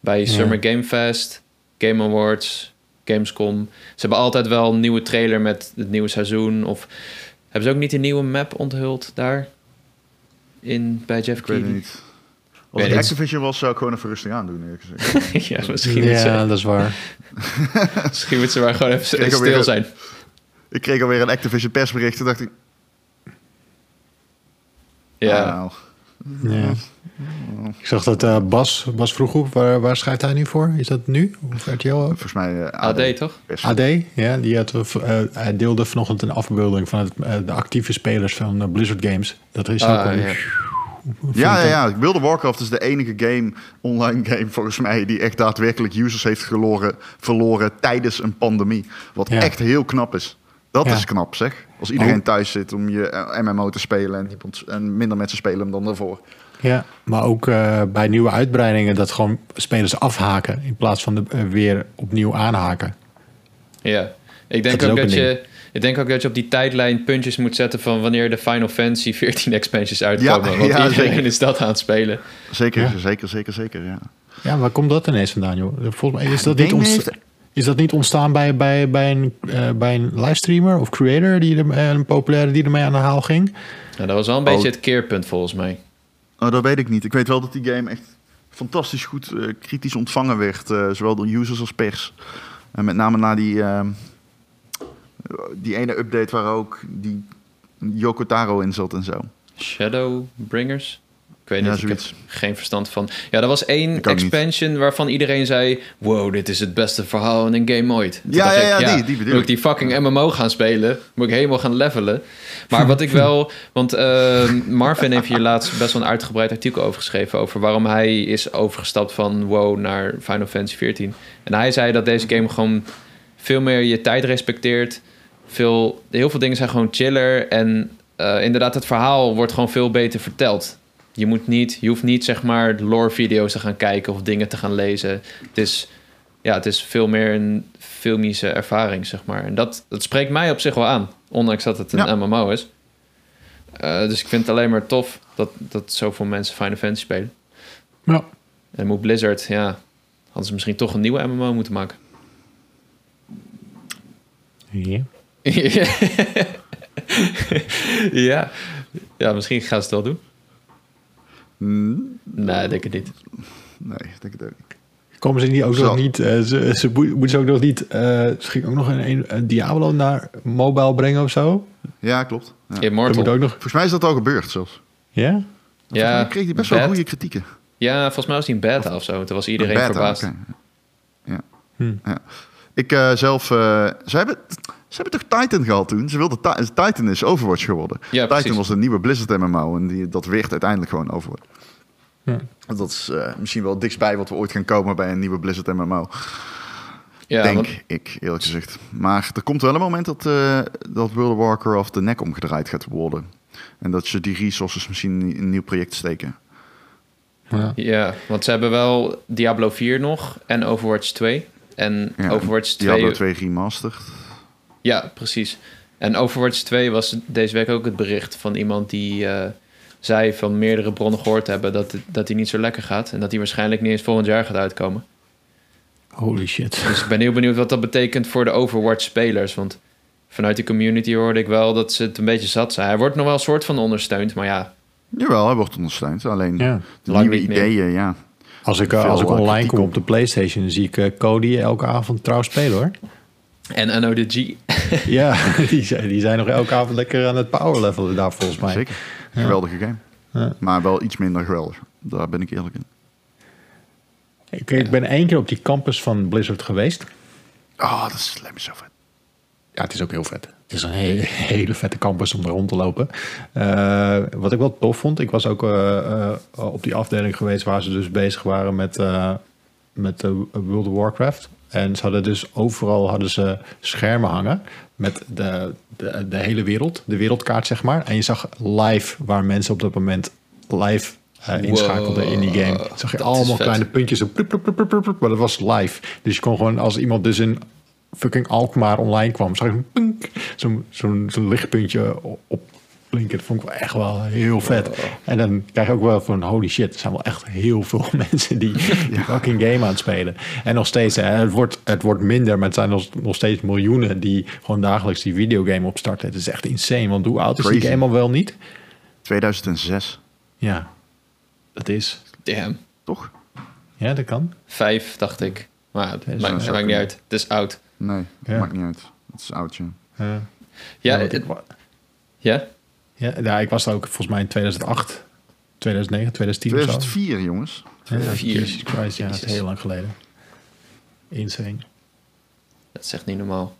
Bij Ja. Summer Game Fest, Game Awards, Gamescom. Ze hebben altijd wel een nieuwe trailer met het nieuwe seizoen. Of hebben ze ook niet een nieuwe map onthuld daar? In, bij Jeff Ik weet het Keighley? niet. Als Weet. Activision was, zou ik gewoon even rustig aandoen. eerlijk gezegd. ja, misschien Ja, ze, dat is waar. misschien moet ze maar gewoon even alweer- stil zijn. ik kreeg alweer een Activision persbericht. Toen dacht ik... Ja, nou, Ja. Ik zag dat eh, Bas, Bas vroeg op, waar, waar schrijft hij nu voor? Is dat nu? Of RTL ook? volgens mij... eh, AD toch? AD, ja, die had, eh, hij deelde vanochtend een afbeelding van het, eh, de actieve spelers van Blizzard Games. Dat is Ah, ook een, ja. Ja, ja, ja. World of Warcraft is de enige game, online game volgens mij, die echt daadwerkelijk users heeft verloren, verloren tijdens een pandemie. Wat Ja. echt heel knap is. Dat Ja. is knap, zeg. Als iedereen Oh. thuis zit om je eh, MMO te spelen en, en minder mensen spelen hem dan daarvoor. Ja, maar ook eh, bij nieuwe uitbreidingen dat gewoon spelers afhaken in plaats van de, eh, weer opnieuw aanhaken. Ja, ik denk, Dat ook ook dat je, ik denk ook dat je op die tijdlijn puntjes moet zetten van wanneer de Final Fantasy 14 expansions uitkomen. Ja, want ja, iedereen zeker. is dat aan het spelen. Zeker, Ja. zeker, zeker, zeker, ja. Ja, waar komt dat ineens vandaan, joh? Volgens mij is dat, niet, heeft- is dat niet ontstaan bij, bij, bij, een, eh, bij een livestreamer of creator, die er, eh, een populaire die ermee aan de haal ging? Nou, dat was wel een Oh. beetje het keerpunt volgens mij. Oh, dat weet ik niet. Ik weet wel dat die game echt fantastisch goed eh, kritisch ontvangen werd. eh, zowel door users als pers. En met name na die, ehm, die ene update waar ook die Yoko Taro in zat en zo. Shadowbringers? Ik weet Ja, niet, ik heb zoiets. geen verstand van. Ja, er was één Ik niet. expansion waarvan iedereen zei... Wow, dit is het beste verhaal in een game ooit. Toen Ja, ja, ik, ja, die- die bedoel Moet ik. ik die fucking MMO gaan spelen? Moet ik helemaal gaan levelen? Maar wat ik wel... Want eh, Marvin heeft hier laatst best wel een uitgebreid artikel over geschreven... over waarom hij is overgestapt van WoW naar Final Fantasy 14. En hij zei dat deze game gewoon veel meer je tijd respecteert. Veel, heel veel dingen zijn gewoon chiller. En eh, inderdaad, het verhaal wordt gewoon veel beter verteld. Je, moet niet, je hoeft niet zeg maar lore-video's te gaan kijken of dingen te gaan lezen. Het is, ja, het is veel meer een filmische ervaring, zeg maar. En dat, dat spreekt mij op zich wel aan, ondanks dat het een Ja. MMO is. Eh, dus ik vind het alleen maar tof dat, dat zoveel mensen Final Fantasy spelen. Ja. En moet Blizzard, ja, hadden ze misschien toch een nieuwe MMO moeten maken. Ja. ja. ja, misschien gaan ze het wel doen. Hmm, Nee, ik denk het niet. nee, ik denk het ook niet. Komen ze niet ook Zo. nog niet... eh, ze, moeten ze ook nog niet... eh ze gingen ook nog een, een, een Diablo naar mobile brengen of zo? Ja, klopt. Ja. Dat moet ook nog... Volgens mij is dat al gebeurd zelfs. Ja? Ja, kreeg hij best wel goede kritieken. Ja, volgens mij was hij een beta of zo. Toen was iedereen Beta, verbaasd. Ja. Hm. ja. Ik eh, zelf... eh, ze, hebben, ze hebben toch Titan gehad toen? Ze wilden Ti- Titan is Overwatch geworden. Ja, Titan precies. was een nieuwe Blizzard MMO en die, dat werd uiteindelijk gewoon Overwatch. Ja. Dat is eh, misschien wel het dichtstbij wat we ooit gaan komen bij een nieuwe Blizzard MMO. Ja, denk want- ik, eerlijk gezegd. Maar er komt wel een moment dat, eh, dat World of Warcraft de nek omgedraaid gaat worden. En dat ze die resources misschien in een nieuw project steken. Ja. ja, want ze hebben wel Diablo 4 nog en Overwatch 2. En Ja, Overwatch 2... Diablo 2 remastered. Ja, precies. En Overwatch 2 was deze week ook het bericht van iemand die eh, zei van meerdere bronnen gehoord hebben dat, het- dat hij niet zo lekker gaat. En dat hij waarschijnlijk niet eens volgend jaar gaat uitkomen. Holy shit. Dus ik ben heel benieuwd wat dat betekent voor de Overwatch-spelers. Want vanuit de community hoorde ik wel dat ze het een beetje zat zijn. Hij wordt nog wel een soort van ondersteund, maar ja, Jawel, hij wordt ondersteund. Alleen Ja. de Lang nieuwe meer. ideeën, ja. Als ik, als ik online kom op. de PlayStation, dan zie ik eh, Cody elke avond trouw spelen hoor. En Anno de G. ja, die zijn, die zijn nog elke avond lekker aan het power levelen daar volgens mij. Zeker. Geweldige game. Ja. Maar wel iets minder geweldig. Daar ben ik eerlijk in. Ik, ik ben één keer op die campus van Blizzard geweest. Oh, dat is lijkt me zo vet. Ja, het is ook heel vet. Het is een hele, hele vette campus om er rond te lopen. Eh, wat ik wel tof vond, ik was ook eh, eh, op die afdeling geweest waar ze dus bezig waren met, eh, met World of Warcraft. En ze hadden dus overal hadden ze schermen hangen met de, de, de hele wereld, de wereldkaart zeg maar. En je zag live waar mensen op dat moment live eh, inschakelden in die game. Wow, Zag je allemaal kleine puntjes, zo plup, plup, plup, maar dat was live. Dus je kon gewoon, als iemand dus in fucking Alkmaar online kwam, zag je zo'n zo'n zo'n lichtpuntje op Dat vond ik wel echt wel heel vet. En dan krijg je ook wel van holy shit, er zijn wel echt heel veel mensen die die fucking game aan het spelen. En nog steeds, hè, het, wordt, het wordt minder, maar het zijn nog, nog steeds miljoenen die gewoon dagelijks die videogame opstarten. Het is echt insane, want hoe oud is die game al wel niet? 2006, Ja, dat is. Damn. toch? Ja, dat kan. Vijf, dacht ik. Maar het is maakt, maakt niet uit. Het is oud. Nee, Ja. maakt niet uit. Het is oud, ja. Ja, Ja, want het- ik, wa- ja? Ja, ja, ik was er ook volgens mij in 2008, 2009, 2010 of zo. 2004, jongens. Ja, Vier. Jesus Christ, ja, dat is heel lang geleden. Insane. Dat is echt niet normaal.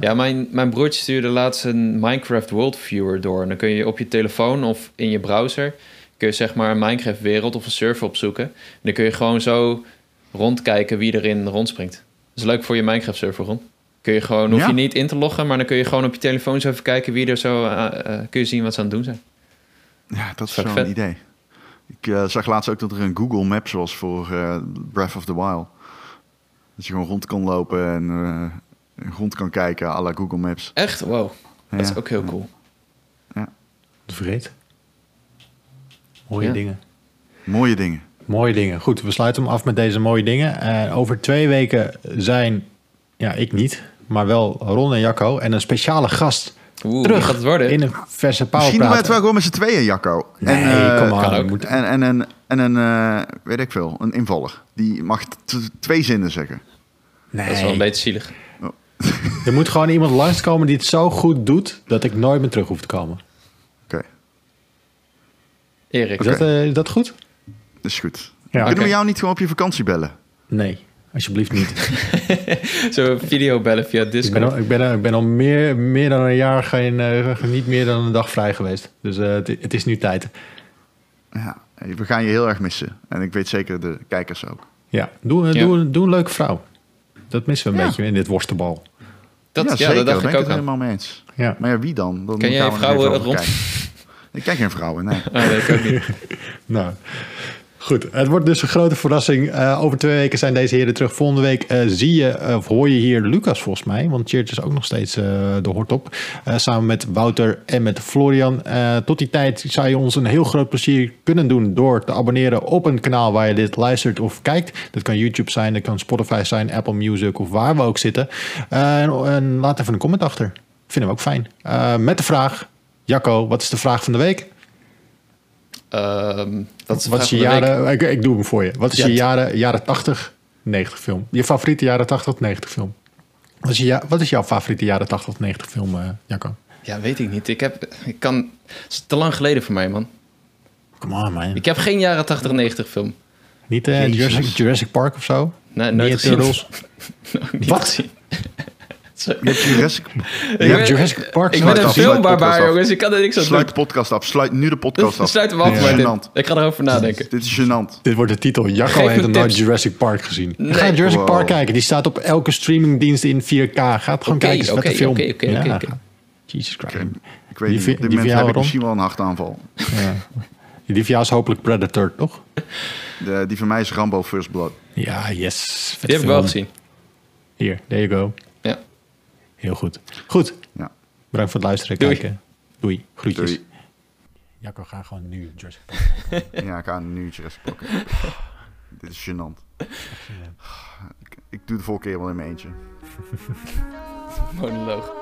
Ja, mijn, mijn broertje stuurde laatst een Minecraft World Viewer door. En dan kun je op je telefoon of in je browser... kun je zeg maar een Minecraft wereld of een server opzoeken. En dan kun je gewoon zo rondkijken wie erin rondspringt. Dat is leuk voor je Minecraft server, Ron. Kun je gewoon, hoef Ja. je niet in te loggen... maar dan kun je gewoon op je telefoon zo even kijken wie er zo... eh, eh, kun je zien wat ze aan het doen zijn. Ja, dat is een idee. Ik eh, zag laatst ook dat er een Google Maps was voor eh, Breath of the Wild. Dat je gewoon rond kan lopen en eh, rond kan kijken à la Google Maps. Echt? Wow. Dat is Ja. ook heel cool. Vreed. Mooie Ja. dingen. Mooie dingen. Mooie dingen. Goed, we sluiten hem af met deze mooie dingen. Eh, over twee weken zijn, ja, ik niet, maar wel Ron en Jacco en een speciale gast Oeh, terug gaat het worden? in een verse Misschien doen wij het wel gewoon met z'n tweeën, Jacco. Nee, eh, kom maar. kan ook. En, en, een, en een, eh, weet ik veel, een invaller. Die mag twee zinnen zeggen. nee, Dat is wel een beetje zielig. er moet gewoon iemand langskomen die het zo goed doet dat ik nooit meer terug hoef te komen. Oké, Erik. Is, dat, eh, dat goed? dat is goed. Ja, Kunnen we jou niet gewoon op je vakantie bellen? Nee, alsjeblieft niet. Zo video bellen via ik, ben Discord. al, ik, ben, al- ik ben al meer, meer dan een jaar geen, eh, niet meer dan een dag vrij geweest. Dus eh, het, het is nu tijd. Ja, we gaan je heel erg missen. En ik weet zeker de kijkers ook. Ja, doe, Ja. Doe, doe een leuke vrouw. Dat missen we een Ja. beetje in dit worstenbal. Dat, ja, zeker, dat dacht ik ben ook ik het helemaal mee eens. Ja. Maar ja, wie dan? dan Ken jij vrouwen rond? Ik ken geen vrouwen, nee. Ah, nee, ik ook niet. Nou, Goed, het wordt dus een grote verrassing. Uh, over twee weken zijn deze heren terug. Volgende week uh, zie je, of hoor je hier Lucas volgens mij. Want Cheert is ook nog steeds uh, de hort op. samen met Wouter en met Florian. tot die tijd zou je ons een heel groot plezier kunnen doen... door te abonneren op een kanaal waar je dit luistert of kijkt. Dat kan YouTube zijn, dat kan Spotify zijn, Apple Music of waar we ook zitten. En, en, laat even een comment achter. Vinden we ook fijn. met de vraag, Jacco, wat is de vraag van de week? Um, wat is, je jaren, ik, ik, doe hem voor je. Wat is je jaren, jaren 80, 90 film? Je favoriete jaren 80 90 film? Wat is, je, wat is jouw favoriete jaren 80 90 film, uh, Jacco? Ja, weet ik niet. Ik heb, ik kan, het is te lang geleden voor mij, man. Come on, man. Ik heb geen jaren 80 90 film. Niet uh, Jurassic, Jurassic, Park of zo? Nee, nooit Turtles? Wat? Je hebt Jurassic, je hebt Jurassic Park. Ik ben een filmbarbaar, jongens. Ik kan er niks aan Sluit de podcast af. Sluit nu de podcast af. Sluit hem af, ik ga erover nadenken. Dit is gênant. Dit wordt de titel. Jacco heeft nog nooit Jurassic Park gezien. Nee. Ga Jurassic Park kijken. Die staat op elke streamingdienst in 4K. Ga het gewoon kijken. Oké, oké, oké, oké. Jesus Christ. Ik weet niet, op dit moment heb ik misschien wel een hartaanval. Ja. Die van jou is hopelijk Predator, toch? De, die van mij is Rambo First Blood. Ja, yes. Die heb ik wel gezien. Hier, there you go. Heel goed. Goed. Ja. Bedankt voor het luisteren en Doei. kijken. Doei. Groetjes. Doei. Jacco, ga gewoon nu Jurassic Park. ja, ik ga nu Jurassic Park. Dit is gênant. Ik, ik doe de volgende keer wel in mijn eentje. Monoloog.